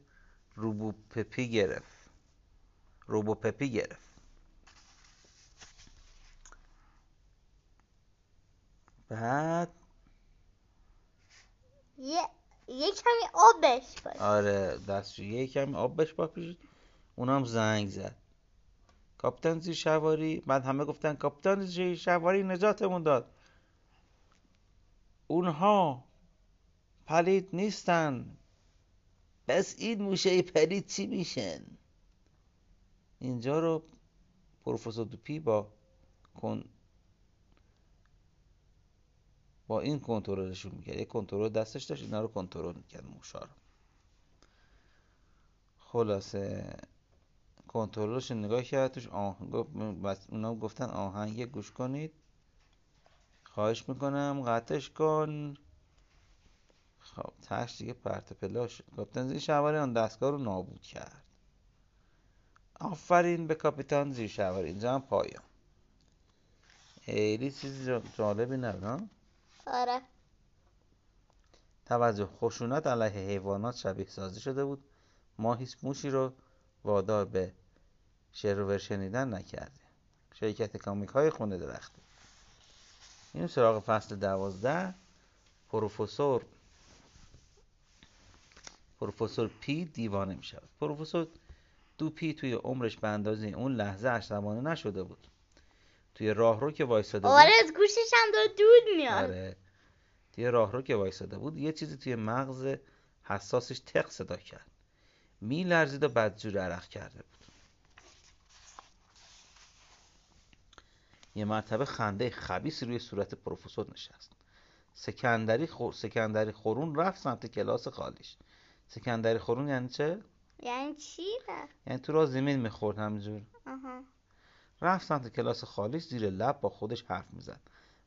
روبوپپی گرفت. روبوپپی گرفت. بعد یه یه کمی آبش باش. آره دستشویی کمی آب بهش پاپیشید اونم زنگ زد. کاپیتان زیر شواری. بعد همه گفتن کاپیتان زیر شواری نجاتمون داد. اونها پلید نیستن. پس این موشه پلید چی میشن؟ اینجا رو پروفسور دوپی با کن با این کنترلشون می‌کرد. یه کنترل دستش داشت اینا رو کنترل می‌کرد موشا رو. خلاصه کنترلش نگاه کرد توش آهنگ اونا گفتن آهنگ گوش کنید. خواهش می‌کنم قطعش کن. خب تش دیگه پرت پلاش. کاپیتان زیر شواری آن دستگاه رو نابود کرد. آفرین به کاپیتان زیر شواری اینجا هم پایان. خیلی چیز جالبی نبود آره. توجه. خشونت علیه حیوانات شبیه سازی شده بود. ما هیچ موشی رو وادار به شعر شنیدن نکردیم. شرکت کامیک های خونه درخته. این سراغ فصل دوازده. پروفسور پروفسور پی دیوانه می شود پروفسور دو پی توی عمرش به اندازه اون لحظه عصبانی نشده بود. توی راهرو که وایساده بود. آره از گوشش هم داره دود میاد. آره. توی راهرو که وایساده بود یه چیزی توی مغز حساسش تق صدا کرد. لرزید و بدجور عرق کرده بود. یه مرتبه خنده خبیس روی صورت پروفسور نشست. سکندری, خور... سکندری خورون رفت سمت کلاس خالیش. سکندری خورون یعنی چه؟ یعنی چی؟ یعنی تو را زمین می‌خورد همینجور. آها. رفت سمت کلاس خالیش زیر لب با خودش حرف می‌زد.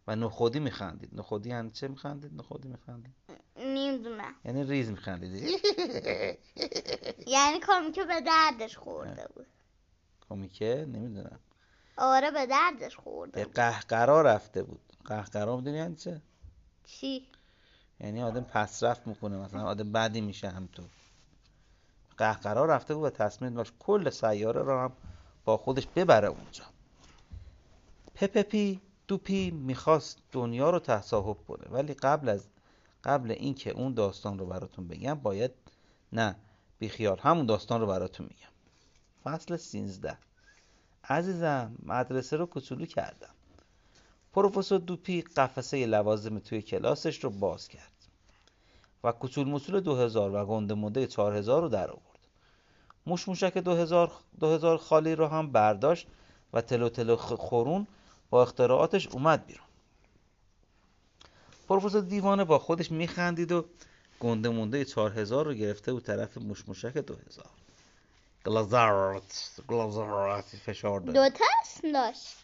و نخودی میخندید. نخودی یعنی چه میخندید؟ نخودی میخندید. نمی‌دونم یعنی ریز میخندید. یعنی کامیکه به دردش خورده بود. کامیکه؟ نمی‌دونم. آره به دردش خورده به بود. قهقرا رفته بود. قهقرا می‌دونی یعنی چه؟ چی؟ یعنی آدم پسرفت می‌کنه مثلا. آدم بدی میشه همطور. قهقرا رفته بود و تصمیم داشت کل سیاره را هم با خودش ببره اونجا. پپپی دوپی می‌خواست دنیا رو تصاحب کنه ولی قبل از قبل اینکه اون داستان رو براتون بگم باید نه بیخیال همون داستان رو براتون میگم. فصل 13 عزیزم مدرسه رو کوچولو کردم. پروفسور دوپی قفسه لوازم توی کلاسش رو باز کرد. و کوچول موچول 2000 و گنده مونده 4000 رو در آورد. موش موشک 2000 2000 خالی رو هم برداشت و تلو تلو خورون با اختراعاتش اومد بیرون. پروفسور دیوانه با خودش میخندید و گنده مونده 4000 رو گرفته و طرف موش موشک 2000 گلازارت گلازارت فشار داد. دو تا داشت.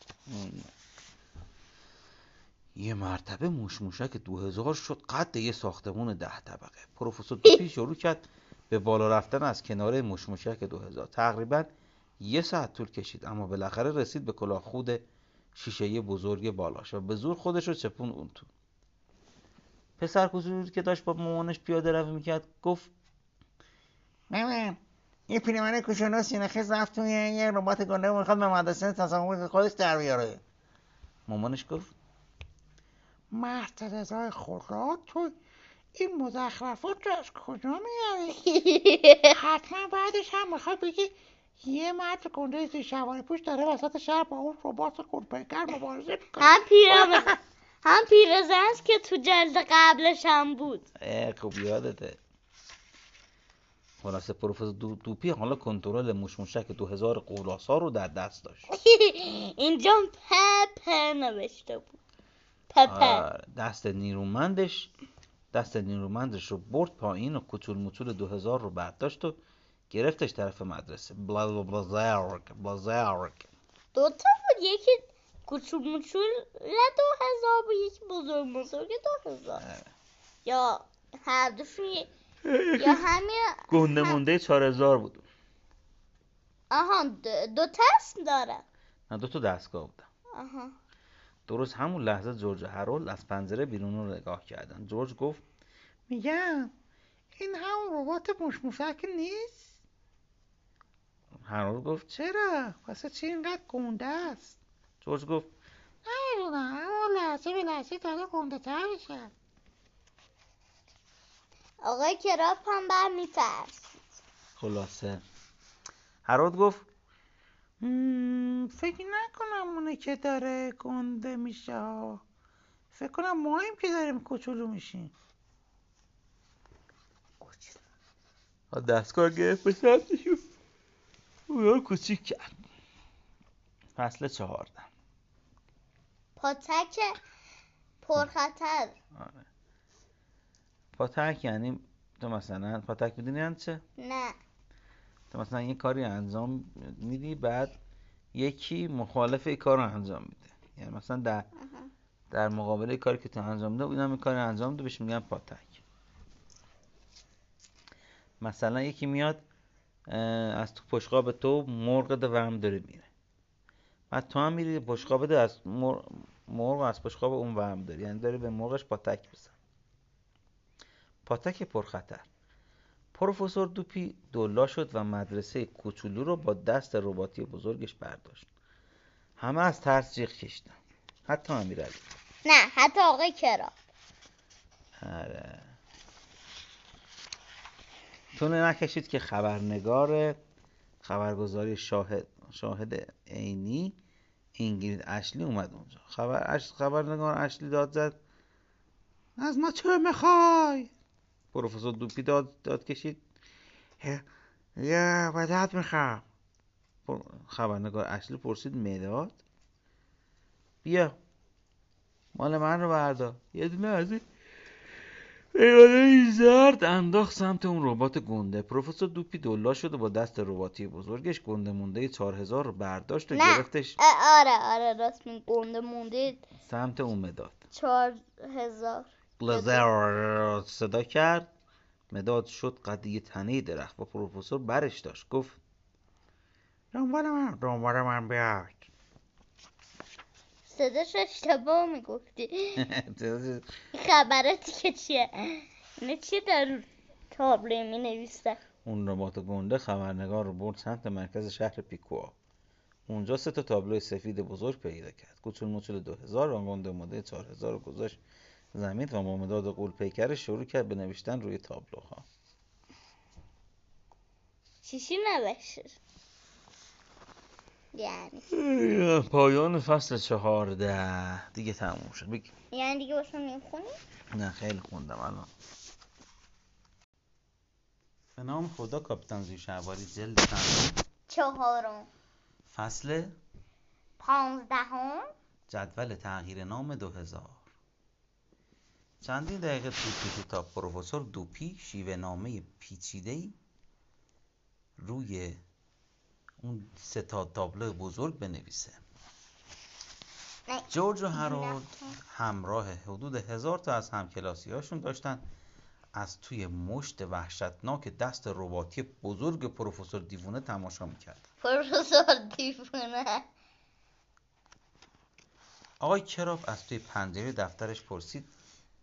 یه مرتبه موش موشک 2000 شد قد یه ساختمون ده طبقه. پروفسور دوپی [LAUGHS] شروع کرد. به بالا رفتن از کنار موش موشک 2000 تقریبا یه ساعت طول کشید اما بالاخره رسید به کلاه خود شیشه بزرگ بالاش و به زور خودش رو چپون اون تو. پسر کوچولو که داشت با مامانش پیاده روی می‌کرد گفت مامان یه پیرمرد کوچولو سینه خیز رفت توی یه ربات گنده و می‌خواد به مدرسه تصمیم خودش در بیاره. مامانش گفت مرد رضای خدا تو این مزخرفات رو از کجا میاری؟ [LAUGHS] حتما بعدش هم می‌خوای بگی یه مرد گنده زیر شواری پوش داره وسط شهر با اون ربات گلپیکر مبارزه می‌کنه. هم پیرزن [LAUGHS] هم پیرزن که تو جلد قبلش هم بود. اه خوب یادته. خلاصه پروفسور دو دوپی حالا کنترل موش موشک 2000 قولاسا رو در دست داشت. [LAUGHS] اینجا پپر نوشته بود. پپر آره، دست نیرومندش دست نیرومندش رو برد پایین و کچول مچول 2000 رو برداشت و گرفتش طرف مدرسه. بلا بلازارک بلازارک دو تا بود. یکی کوچول مچول دو هزار بود یکی بزرگ بزرگ دو هزار یا هر دوشون یا [LAUGHS] همین گنده مونده 4000 بود. آها د- دو تست داره نه دو تا دستگاه بودن. آها. درست همون لحظه جورج و هرولد از پنجره بیرون رو نگاه کردن. جورج گفت میگم این همون ربات مشموشک نیست؟ هرولد گفت چرا؟ واسه چی اینقدر گنده است؟ جورج گفت نمی‌دونم اما لحظه به لحظه داره گنده تر میشه. آقای کراپ هم بر میترس خلاصه. هرولد گفت فکر نکنم اونه که داره گنده میشه. ها. فکر کنم ماهیم که داریم کوچولو میشیم. دستگاه گرفت به سمتشون. اونا کوچیک کرد. فصل چهارده. پاتک پرخطر. آره. پاتک یعنی تو مثلا. پاتک می‌دونی یعنی چه؟ نه. تو مثلا یه کاری انجام میدی بعد یکی مخالف این کار رو انجام میده. یعنی مثلا در. در مقابل کاری که تو انجام ده اونم این کار رو انجام ده بهش میگن پاتک. مثلا یکی میاد از تو پشقاب تو مرغ ده ورم داره میره. بعد تو هم میری پشقاب ده از مر- مرغ از پشقاب اون ورم داری یعنی داری به مرغش پاتک بزن پاتک پرخطر. پروفسور دوپی دلا شد و مدرسه کوچولو رو با دست رباتی بزرگش برداشت. همه از ترس جیغ کشیدن. حتی امیرعلی نه حتی آقای کرا. آره. تونه نکشید که خبرنگار خبرگزاری شاهد شاهد عینی اینگرید اشلی اومد اونجا. خبر اش... خبرنگار اشلی داد زد. از ما چه می‌خوای؟ پروفسور دوپی داد داد کشید. "یه- یه مداد می‌خوام خبرنگار اشلی پرسید مداد؟ بیا مال من رو بردار. یه دونه از این پیاده زرد انداخت سمت اون ربات گنده. پروفسور دوپی دلا شد و با دست رباتی بزرگش گنده مونده 4000 رو برداشت و نه. گرفتش آره آره راست گنده مونده سمت اون مداد. چهار هزار لزر صدا کرد. مداد شد قد یه تنه درخت و پروفسور برش داشت. گفت دنبال من دنبال من بیاید صداش اشتباه می‌گفتی. [LAUGHS] خبراتی که چیه؟ اینه چیه در تابلو می نویسه اون ربات گنده خبرنگار رو برد سمت مرکز شهر پیکوا. اونجا سه تا تابلو سفید بزرگ پیدا کرد. کوچول موچول دو هزار و گنده ماده چهار هزار رو گذاشت زمین و با مداد قول پیکرش شروع کرد به نوشتن روی تابلوها. چیشی نوشت یعنی. پایان فصل چهارده. دیگه تموم شد. بگی. یعنی دیگه باشم نمی‌خونی نه خیلی خوندم الان. به نام خدا کاپیتان زوی جلد چهارم. فصل پانزدهم. جدول تغییر نام دو هزار. چندین دقیقه طول کشید تا پروفسور دوپی شیوه نامه پیچیده‌ای روی اون سه تا تابلو بزرگ بنویسه. جورج و همراه حدود هزار تا از همکلاسیهاشون داشتن. از توی مشت وحشتناک دست رباتی بزرگ پروفسور دیوونه تماشا می‌کرد. پروفسور دیوونه. آقای کراپ از توی پنجره دفترش پرسید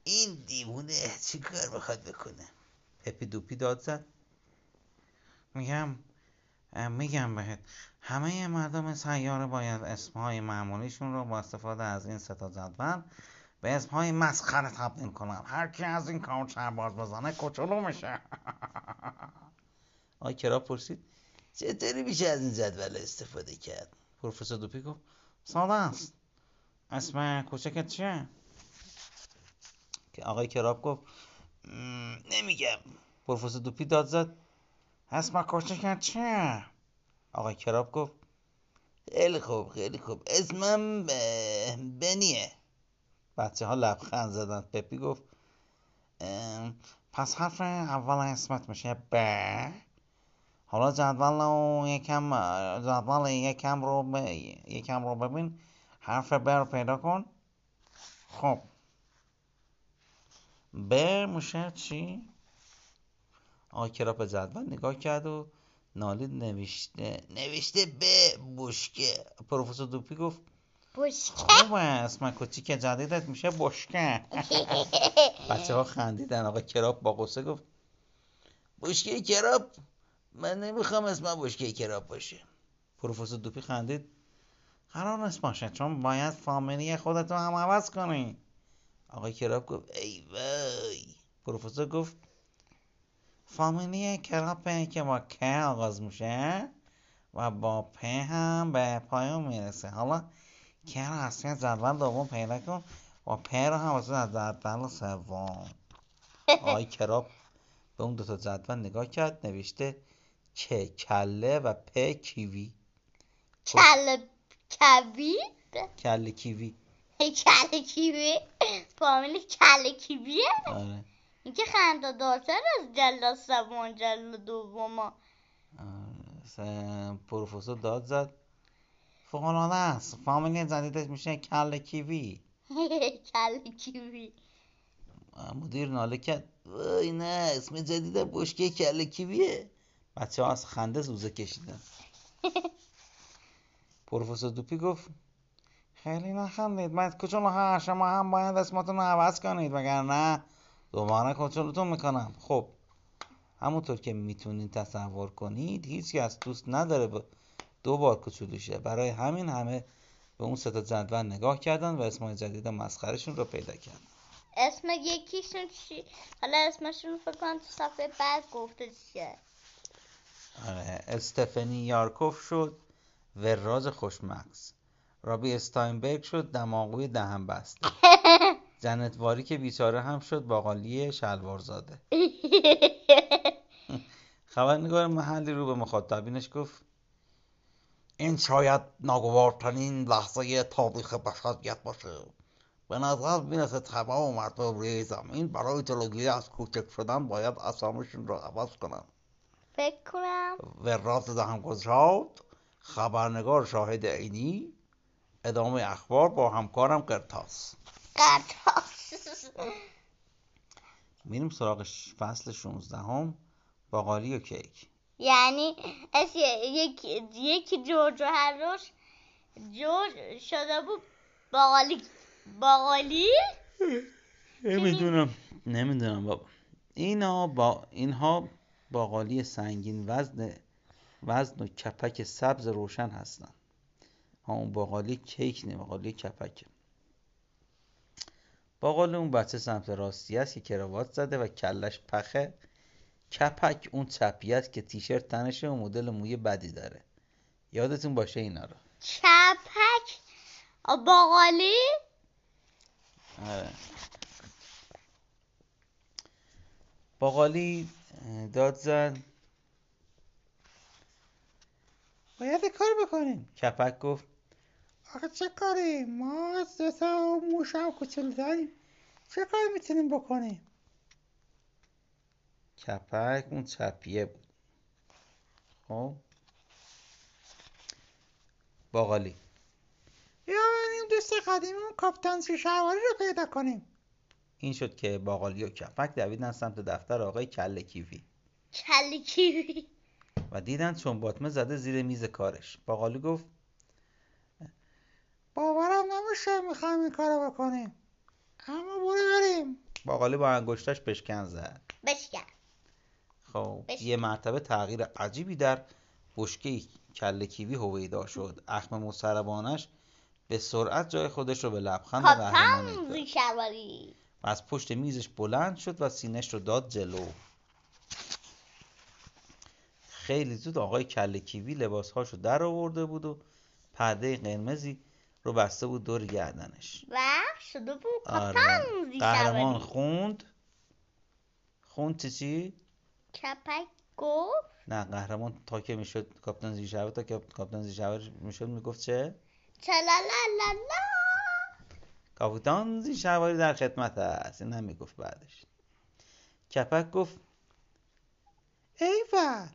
این دیوونه چی کار می‌خواد بکنه؟ پپی دوپی داد زد. میگم میگم بهت همه مردم سیاره باید اسمهای معمولیشون رو با استفاده از این سه تا جدول به اسمهای مسخره تبدیل کنن. هر کی از این کار سرباز بزنه کوچولو میشه. آقای کراپ پرسید چطوری میشه از این جدول استفاده کرد؟ پروفسور دوپی گفت ساده است. اسم کوچکت چیه؟ آقای کراب گفت "م، نمیگم. پروفسور دوپی داد زد. اسم کوچکت چیه؟ آقای کراب گفت خیلی خوب خیلی خوب. اسمم بنیه. بچه ها لبخند زدن. پپی گفت "ام، پس حرف اول اسمت میشه ب. حالا جدول رو یکم جدول یکم رو ب... یکم رو ببین. حرف ب رو پیدا کن. خب. ب میشه چی؟ آقای کرا به جدول نگاه کرد و نالید نوشته نوشته ب بشکه. پروفسور دوپی گفت بشکه؟ خوبه اسم کوچیک جدیدت میشه بشکه. [LAUGHS] بچه ها خندیدن. آقا کراب با قصه گفت بشکه کراب من نمی‌خوام اسمم بشکه کراب باشه. پروفسور دوپی خندید. قرار نیست باشه چون باید فامیلی خودتو هم عوض کنی. آقای کراب گفت ای وای. پروفسور گفت فامیلی کرابه که با ک آغاز میشه و با پ هم به پایان می‌رسه. حالا ک رو از جدول دوم پیدا کن و پ رو هم از توی جدول سوم. آقای کراب به اون دوتا جدول نگاه کرد نوشته که کله و پ کیوی. کل کوی کله کیوی. [LAUGHS] کله کیوی. فامیل کله کیویه آره. این که خنده دارتر از جلاد سوم جلاد دوم. آره. پروفسور داد زد. فوقالعاده است. فامیل جدیدش میشه کل کیوی. کله کیوی. [LAUGHS] مدیر ناله کرد. وای نه اسم جدید بشکه کله کیویه. بچه ها از خنده زوزه کشیدن. [LAUGHS] پروفسور دوپی گفت خیلی نخندید. من کوچولو ها شما هم باید اسمتون رو عوض کنید وگرنه دوباره کوچولوتون می‌کنم. خب همونطور که می‌تونید تصور کنید هیچ کس دوست نداره به دو بار کوچولو شه. برای همین همه به اون سه تا جدول نگاه کردن و اسمای جدید مسخرهشون رو پیدا کردن. اسم یکیشون چی؟ حالا اسمشون رو فکر کنم تو صفحه بعد گفته چیه. آره استفنی یارکوف شد وراج خوشمغز. رابی استاینبرگ شد دماغوی دهن بست [LAUGHS] جنت واری که بیچاره هم شد باقالی شلوارزاده. [LAUGHS] خبرنگار محلی رو به مخاطبینش گفت این شاید ناگوارترین لحظه تاریخ بشریت باشه. به نظر می‌رسه تمام مردم روی زمین برای جلوگیری از کوچک شدن باید اسامشون رو عوض کنن. فکر کنم. وراج دهم گشاد خبرنگار شاهد عینی ادامه اخبار با همکارم قرتاس قرطاس. میریم سراغ فصل 16 هم باقالی و کیک. یعنی اس یک یک جورج هر روز جورج شده بود باقالی. باقالی؟ نمی‌دونم. نمی‌دونم بابا. اینا با اینها باقالی سنگین وزن وزن و کپک سبز روشن هستن. همون باقالی کیک نه باقالی کپکه. باقالی اون بچه سمت راستی است که کراوات زده و کلش پخه. کپک اون چپی است که تیشرت تنشه و مدل موی بدی داره. یادتون باشه اینا رو. چپک؟ باقالی؟ آره. باقالی داد زد. باید کار بکنیم. کپک گفت آخه چه کاری؟ ما سه تا موش هم کوچولو داریم چه کار می‌تونیم بکنیم؟ کپک اون چپیه بود. خب؟ باقالی. یا بریم دوست قدیممون کاپیتان شیشهواری رو پیدا کنیم. این شد که باقالی و کپک دویدن سمت دفتر آقای کله کیوی. کله کیوی. و دیدن چون باطمه زده زیر میز کارش. باقالی گفت باورم نمیشه می‌خوایم این کارو بکنیم. اما برو بریم. باقالی با انگشتاش پشکن زد. بشکن. خب یه مرتبه تغییر عجیبی در بشکه کله کیوی هویدا شد. اخم مضطربانش به سرعت جای خودش رو به لبخند داد زیشواری و از پشت میزش بلند شد و سینش رو داد جلو. خیلی زود آقای کله کیوی لباسهاشو در آورده بود و پرده قرمزی رو بسته بود دور گردنش. و شده بود آره. کاپتان قهرمان خوند. خوند چی چی؟ کپک گفت. نه قهرمان تا که می‌شد کاپیتان زیشوری تا که کاپیتان زیشوری می‌شد می‌گفت چه؟ چلالالالا کاپیتان زیشواری در خدمت است. این هم می‌گفت بعدش. کپک گفت ایول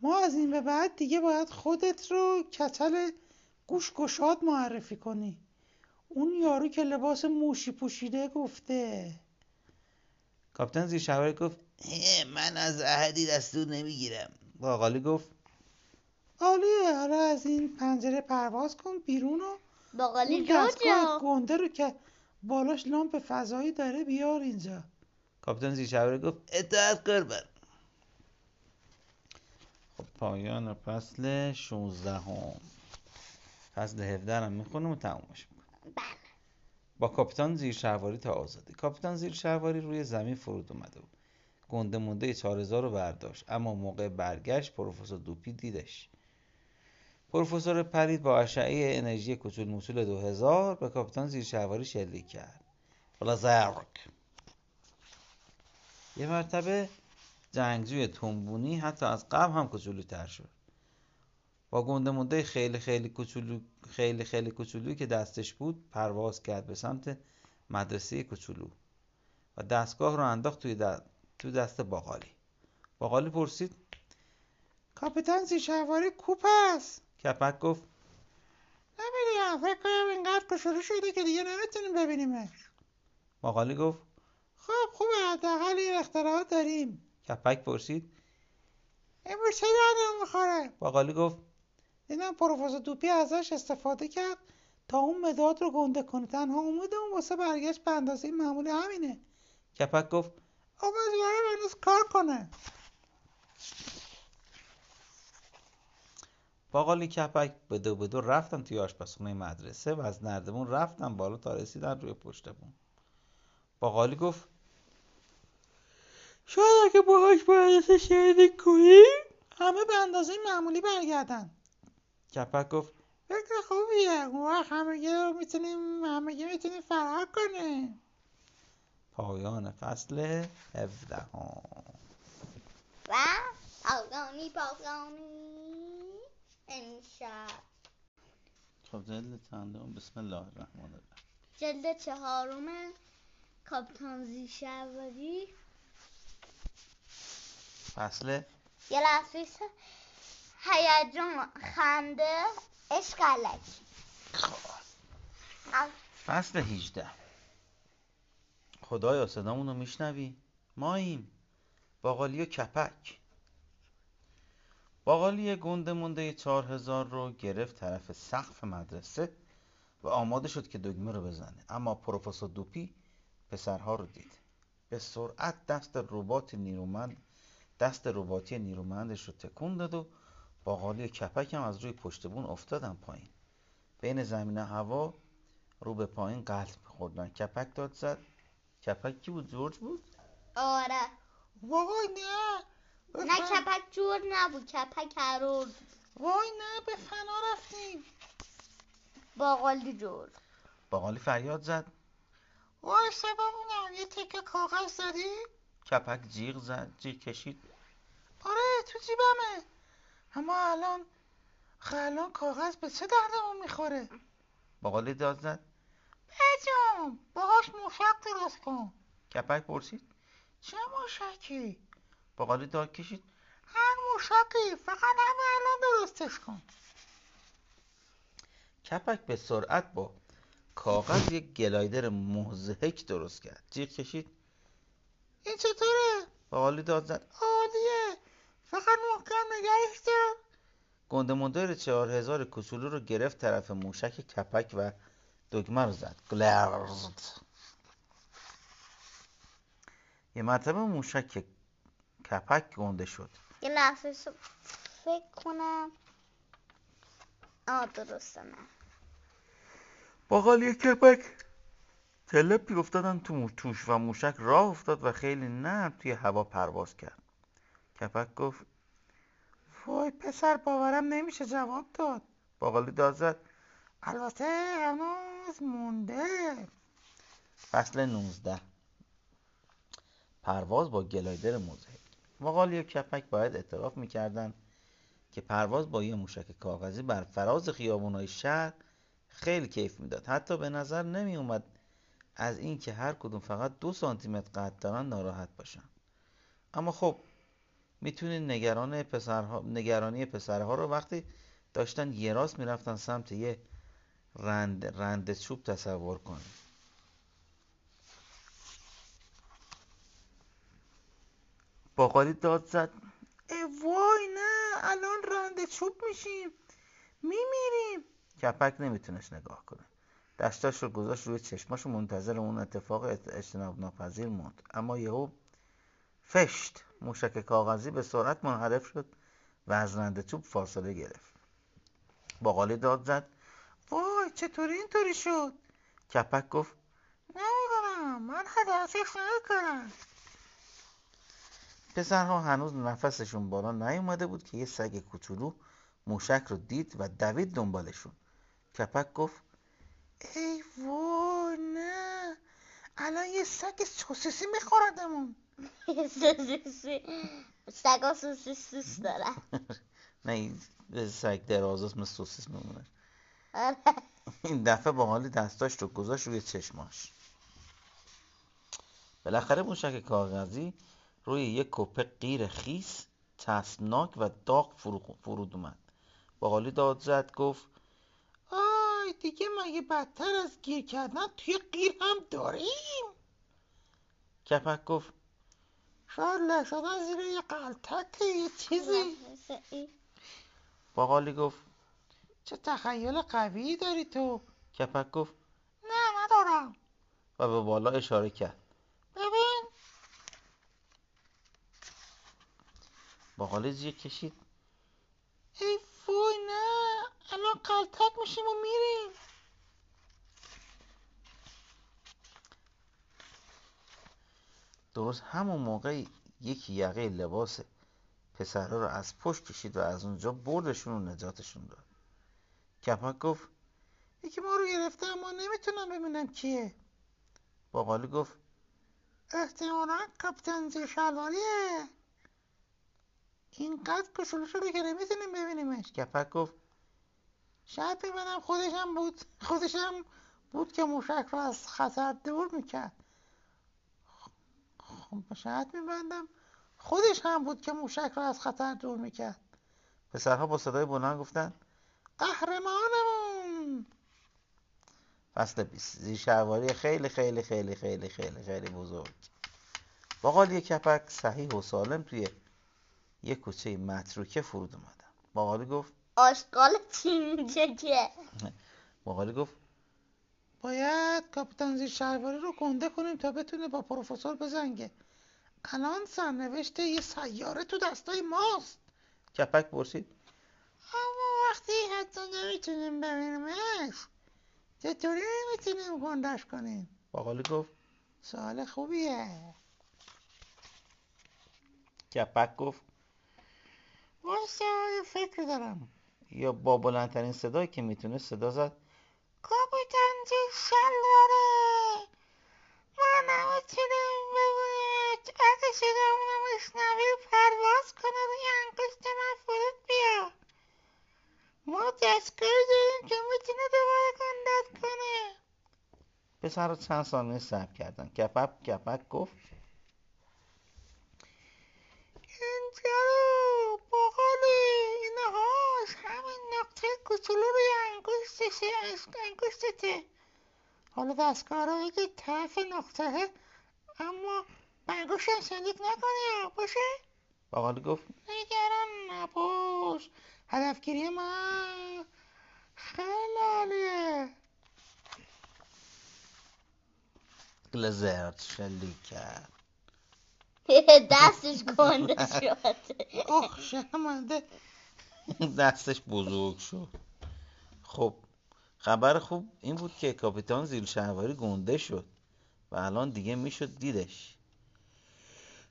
ما از این به بعد دیگه باید خودت رو کچل گوش گشاد معرفی کنی. اون یارو که لباس موشی پوشیده گفته. کاپیتان زیرشواری گفت "اه، من از احدی دستور نمی‌گیرم. باقالی گفت عالیه حالا از این پنجره پرواز کن بیرون و باقالی جوجو گنده رو که بالاش لامپ فضایی داره بیار اینجا. کاپیتان زیرشواری گفت اطاعت قربان خب پایان فصل 16 هم. فصل 17 هم می‌خونیم و تمومش می‌کنیم بله. با کاپیتان زیرشهواری تا آزادی. کاپیتان زیرشهواری روی زمین فرود اومده بود. گنده مونده چارزا رو برداشت. اما موقع برگشت پروفسور دوپی دیدش. پروفسور پرید با اشعه انرژی کوچول موچول 2000 به کاپیتان زیرشهواری شلیک کرد. بلازرک یه مرتبه جنگجوی تنبونی حتی از قبل هم کوچولوتر شد. با گنده مونده خیلی خیلی کوچولو خیلی خیلی کوچولویی که دستش بود پرواز کرد به سمت مدرسه کوچولو و دستگاه رو انداخت توی دست تو دست باقالی. باقالی پرسید کاپیتان زیشواری کوپ است؟ کپک گفت نمی‌دونم فکر کنم اینقدر کوچولو شده که دیگه نمی‌تونیم ببینیمش. باقالی گفت خب خوبه حداقل این اختراعات داریم. کپک پرسید امروز چه دردم می‌خوره باقالی گفت دیدم پروفسور دوپی ازش استفاده کرد تا اون مداد رو گنده کنه. تنها امید اون واسه برگشت به معمولی همینه. کپک گفت امیدوارم هنوز کار کنه. باقالی کپک به دو به دو رفتن توی آشپزخونه مدرسه و از نردبون رفتن بالا تا رسیدن روی پشت بون باقالی گفت شاید اگه باهاش مدرسه شنیدی کنی همه به اندازه معمولی برگردن. کپک گفت فکر خوبیه اون وقت همگی رو می‌تونیم همگی می‌تونیم فرار کنیم. پایان فصل هفدهم. و پایانی پایانی امشب خب جلد چندم؟ بسم الله الرحمن الرحیم. جلد چهارم کاپیتان زیشواری فصل یه لحظه هیجان خنده عشق علکی. فصل 18 خدایا صدامون رو میشنوی؟ ماییم. باقالی و کپک. باقالی گنده مونده چهار هزار رو گرفت طرف سقف مدرسه و آماده شد که دگمه رو بزنه. اما پروفسور دوپی پسرها رو دید. به سرعت دست ربات نیرومند دست رباتی نیرومندش رو تکون داد و باقالی و کپک هم از روی پشت بون افتادن پایین. بین زمین و هوا رو به پایین قلط میخوردن کپک داد زد. کپک کی بود؟ جورج بود؟ آره. وای نه. نه کپک جور نبود. کپک هرور وای نه به فنا رفتیم. باقالی جور باقالی فریاد زد. وای ببینم یه تکه کاغذ داری کپک جیغ زد. جیغ کشید. آره تو جیبمه. اما الان الان کاغذ به چه دردمون می‌خوره؟ باقالی داد زد. بجام باهاش موشک درست کن. کپک پرسید. چه موشکی؟ باقالی داد کشید. هر موشکی فقط همه الان درستش کن. کپک به سرعت با کاغذ یک گلایدر مزهک درست کرد. جیغ کشید. این چطوره؟ باقالی داد زد. عالیه. فقط محکم نگهش دار گنده مندر چهار هزار کوچولو رو گرفت طرف موشک کپک و دگمه رو زد. گلرزد یه مرتبه موشک کپک گنده شد. یه لحظه فکر کنم. آه درسته نه. باقالی کپک. تلپی افتادن تو توش و موشک راه افتاد و خیلی نرم توی هوا پرواز کرد. کپک گفت وای پسر باورم نمیشه جواب داد. باقالی داد زد. البته هنوز مونده. فصل 19 پرواز با گلایدر مزهک باقالی و کپک باید اعتراف می‌کردن که پرواز با یه موشک کاغذی بر فراز خیابونای شهر خیلی کیف می‌داد. حتی به نظر نمی اومد از اینکه هر کدوم فقط دو سانتی متر قد دارن ناراحت باشن. اما خب می‌تونید نگران پسرها نگرانی پسرها رو وقتی داشتن یه راست می‌رفتن سمت یه رند رند چوب تصور کنید باقالی داد زد. ای وای نه الان رنده چوب میشیم. میمیریم. کپک نمی‌تونست نگاه کنه. دستاش رو گذاشت روی چشماش منتظر اون اتفاق ات- اجتناب ناپذیر موند. اما یهو فشت. موشک کاغذی به سرعت منحرف شد و از رنده چوب فاصله گرفت. باقالی داد زد. وای چطوری اینطوری شد؟ کپک گفت نمی‌دونم من هدفش نمی‌کنم پسرها هنوز نفسشون بالا نیومده بود که یه سگ کوچولو موشک رو دید و دوید دنبالشون. کپک گفت ای وای نه. الان یه سگ سوسیسی میخوردمون. سگا سوسیس دوست دارن نه این سگ درازاست مثل سوسیس میمونه. آره. این دفعه با حالی دستاش رو گذاشت روی چشماش. بالاخره موشک کاغذی روی یک کپه غیر خیس ترسناک و داغ فرود اومد. باقالی داد زد گفت آی دیگه مگه بدتر از گیر کردن توی قیر هم داریم؟ کپک گفت شاید لشدن زیر یه قلتک یه چیزی؟ باقالی گفت چه تخیل قوی داری تو؟ کپک گفت نه ندارم. و به بالا اشاره کرد. ببین. باقالی زیر کشید. ای وای نه. الان قلتک میشیم و میریم. درست همون موقع یکی یقه لباس پسرها رو از پشت کشید و از اونجا بردشون و نجاتشون داد. کپک گفت یکی ما رو گرفته اما نمی‌تونم ببینم کیه. باقالی گفت احتمالا کاپیتان زیر شلواریه. اینقدر کشول شده که نمی‌تونیم ببینیمش. کپک گفت شاید ببینم خودشم بود. خودشم بود که موشک رو از خطر دور می‌کرد. خب شاید میبندم. خودش هم بود که موشک رو از خطر دور می‌کرد. پسرها با صدای بلند گفتن قهرمانمون! فصل 20 زیر شهواری خیلی خیلی خیلی خیلی خیلی خیلی بزرگ. باقالی کپک صحیح و سالم توی یه کوچه متروکه فرود اومدن باقالی گفت آشقال چی میگه که باقالی گفت باید کاپیتان زیر شهرواری رو گنده کنیم تا بتونه با پروفسور بزنگه. الان سرنوشت یه سیاره تو دستای ماست. کپک پرسید. اما وقتی حتی نمی‌تونیم ببینیمش چطوری می‌تونیم گندش کنیم؟ باقالی گفت. سوال خوبیه. کپک گفت. واسه فکر دارم. یا با بلندترین صدایی که می‌تونه صدا زد کاپیتان زیر شلواره ما نمی‌تونیم ببینیمش اگه صدامونو بشنوی پرواز کنه روی انگشت من فرود بیا ما دستگاهی داریم که می‌تونه دوباره گندت کنه پسر رو چند ثانیه صبر کردن. کپک کپک گفت. اینجا رو باقالی اینهاش همین نقطه کوچولو روی انگشتشه انگشتته. حالا دستگاه رو بگید طرف نقطه اما به انگشتم شلیک نکنی باشه؟ باقالی گفت. نگران نباش. هدفگیری من خیلی عالیه. گلزرد شلیک کرد. [LAUGHS] دستش گنده شد. اوه شرمنده. دستش بزرگ شد. خب خبر خوب این بود که کاپیتان زیر شهواری گنده شد و الان دیگه می‌شد دیدش.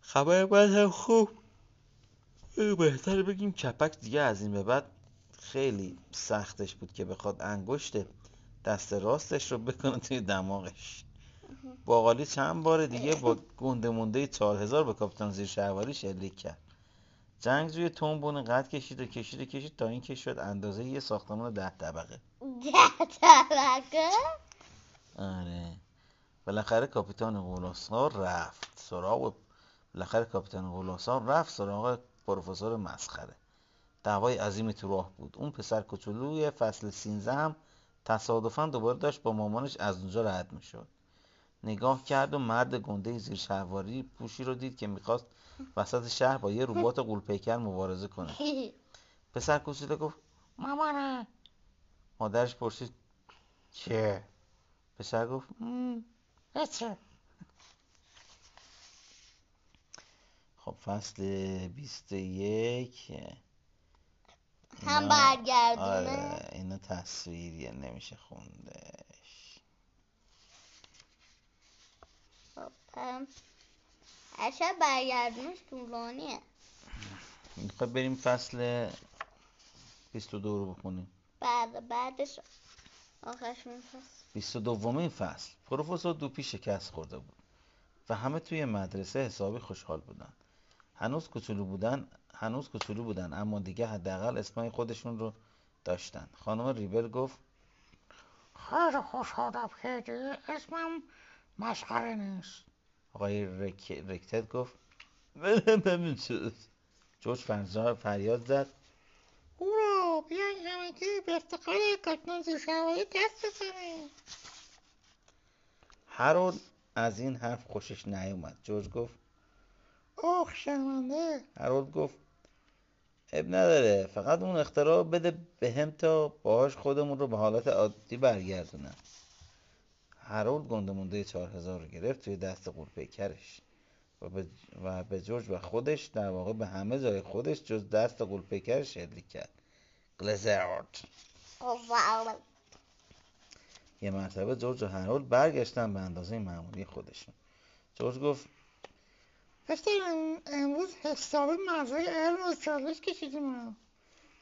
خبر بعد هم خوب. بهتر بگیم کپک دیگه از این به بعد خیلی سختش بود که بخواد انگشت دست راستش رو بکنه توی دماغش. باقالی چند بار دیگه با گنده مونده چهار هزار به کاپیتان زیر شهواری شلیک کرد. جنگجوی تنبون قد کشید و کشید و کشید تا اینکه شد اندازه یه ساختمان ده طبقه. ده طبقه؟ آره. بالاخره کاپیتان غولاسار رفت سراغ بالاخره کاپیتان غولاسار رفت سراغ پروفسور مسخره. دعوای عظیمی تو راه بود. اون پسر کوچولوی فصل 13 هم تصادفا دوباره داشت با مامانش از اونجا رد می‌شد. نگاه کرد و مرد گنده زیر شهواری پوشی رو دید که می‌خواست وسط شهر با یه ربات غولپیکر مبارزه کنه. [LAUGHS] پسر کوچولو گفت مامانه. مادرش پرسید چه؟ پسر گفت هیچه خب فصل 21 هم برگردونه. آره اینا تصویریه نمیشه خوندش هم اصلا برگردونش طولانیه می‌خوای بریم فصل 22 رو بخونیم بعد بعدش آخرش میفرست 22 فصل پروفسور دوپی شکست خورده بود و همه توی مدرسه حسابی خوشحال بودن هنوز کوچولو بودن هنوز کوچولو بودن اما دیگه حداقل اسمای خودشون رو داشتن خانم ریبل گفت خیلی خوشحالم که دیگه اسمم مسخره نیست آقای رک... رکتت گفت [LAUGHS] همین شد جورج فریاد زد. هورا بیاین همگی به افتخار کاپیتان زیرشوایی دست بزنیم هرول از این حرف خوشش نیومد. جورج گفت اوه شرمنده. هرولد گفت اب نداره فقط اون اختراع بده به هم تا باهاش خودمون رو به حالت عادی برگردونم. هرولد گنده مونده چهار هزار رو گرفت توی دست قولپیکرش و به, و به جورج و خودش در واقع به همه جای خودش جز دست قولپیکرش شلیک کرد. گلزرد. یه مرتبه جورج و هرولد برگشتن به اندازه معمولی خودشون. جورج گفت پسر امروز حسابی مزه علم و چالش کشیدیم.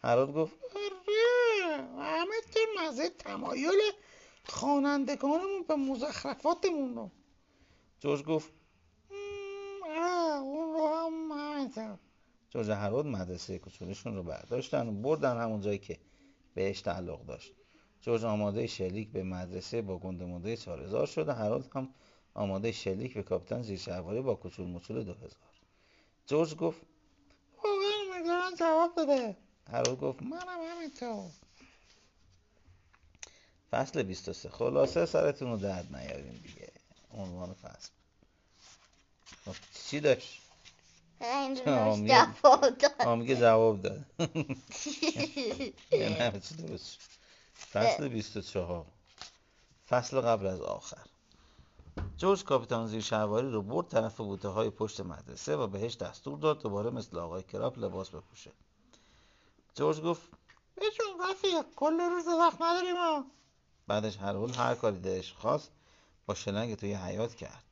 هرولد گفت آره و همه طور مزه تمایل خوانندگانمون به مزخرفاتمون رو. جورج گفت آره اون رو هم همینطور. جورج و هرولد مدرسه کوچولوشون رو برداشتن و بردن همون جایی که بهش تعلق داشت. جورج آماده شلیک به مدرسه با گنده مونده 4000 شد و هرولد هم آماده شلیک به کاپیتان زیرشهواری با کوچول موچول 2000 جورج گفت واقعا امیدوارم جواب بده. هرولد گفت منم همینطور. فصل 23 خلاصه سرتون رو درد نیارین دیگه. عنوان فصل. خب چی داشت؟ این آه، رو میگه- جواب داد. [LAUGHS] یعنی. فصل 24 فصل قبل از آخر. جورج کاپیتان زیر شهواری رو برد طرف بوته های پشت مدرسه و بهش دستور داد دوباره مثل آقای کراپ لباس بپوشه. جورج گفت بچون رفیق کل روز وقت نداریم بعدش هرول هر کاری دلش خواست با شلنگ توی حیات کرد.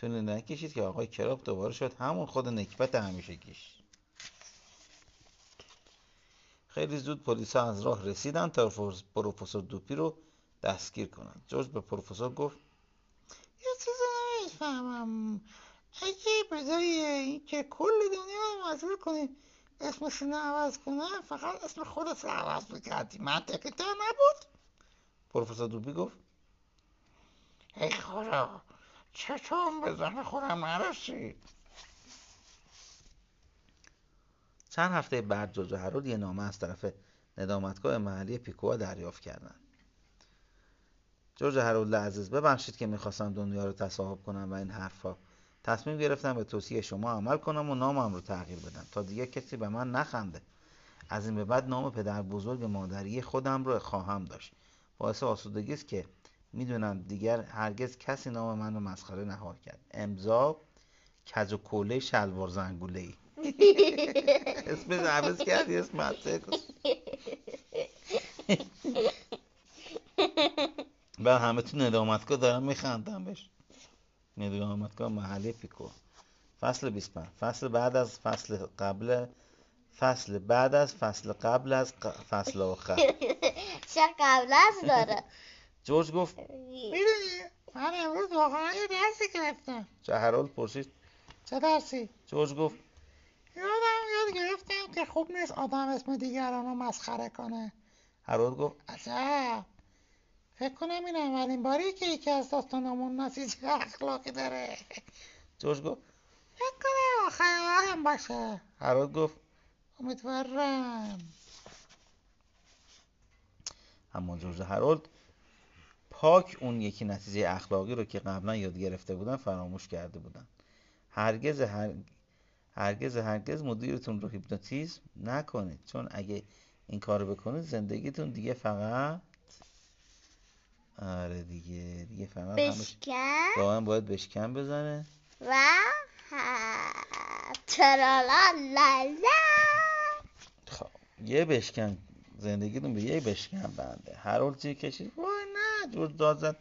طول نکشید که آقای کراپ دوباره شد. همون خود نکبت همیشگیش خیلی زود پلیس از راه رسیدن تا پروفسور دوپی رو دستگیر کنند جورج به پروفسور گفت یه چیزی نمی‌فهمم. اگه به جای اینکه کل دنیا رو مجبور کنیم اسمشون رو عوض کنن فقط اسم خودت رو عوض می‌کردی. منطقی تا نبود. پروفسور دوپی گفت ای خدا چطور به زن خودم نرسید؟ چند هفته بعد جورج و هرول یه نامه از طرف ندامتگاه محلی پیکوها دریافت کردند. جورج و هرول عزیز ببخشید که می‌خواستم دنیا رو تصاحب کنم و این حرفا. تصمیم گرفتم به توصیه شما عمل کنم و نامم رو تغییر بدم. تا دیگه کسی به من نخنده. از این به بعد نام پدر بزرگ مادری خودم رو خواهم داشت. باعث آسودگی است که می‌دونم دیگر هرگز کسی نام من رو مسخره نخواهد کرد. امضا کج و کوله شلوار زنگوله ای [LAUGHS] اسم عوض کردی اسم و [LAUGHS] همه تو ندامتگاه دارن میخندن بهش. ندامتگاه محلی پیکو. فصل 25 فصل بعد از فصل قبل فصل بعد از فصل قبل از فصل آخر. چه قبل از داره. [LAUGHS] جورج گفت می‌دونی من امروز واقعا یه درسی گرفتم. چه هرولد پرسید. چه درسی؟ جورج گفت یادم یاد گرفتم که خوب نیست آدم اسم دیگران رو مسخره کنه. هرولد گفت عجب. فکر کنم این اولین باری که یکی از داستانمون نتیجه اخلاقی داره. جورج گفت فکر کنم آخرین بار هم باشه هرولد گفت امیدوارم. اما جورج هرولد پاک اون یکی نتیجه اخلاقی رو که قبلا یاد گرفته بودن فراموش کرده بودن. هرگز هر... هرگز هرگز مدیرتون رو هیپنوتیزم نکنید. چون اگه این کارو بکنید زندگیتون دیگه فقط آره دیگه دیگه فقط همش بشکن؟ واقعا باید بشکن بزنه. و ها- ترالا لالا. خب یه بشکن. زندگیتون به یه بشکن بنده. هر چی کشید وای نه جور داد زد.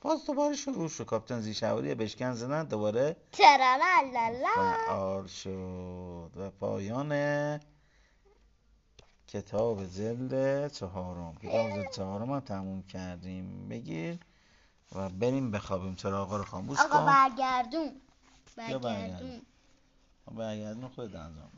باز دوباره شروع شد. کاپیتان زیشواری بشکن زدن دوباره فعال شد. و پایان کتاب جلد چهارم. کتاب جلد چهارم هم تموم کردیم. بگیر و بریم بخوابیم. چرا آقا رو خاموش آقا کن. بیا برگردون. برگردون. برگردون خود انجام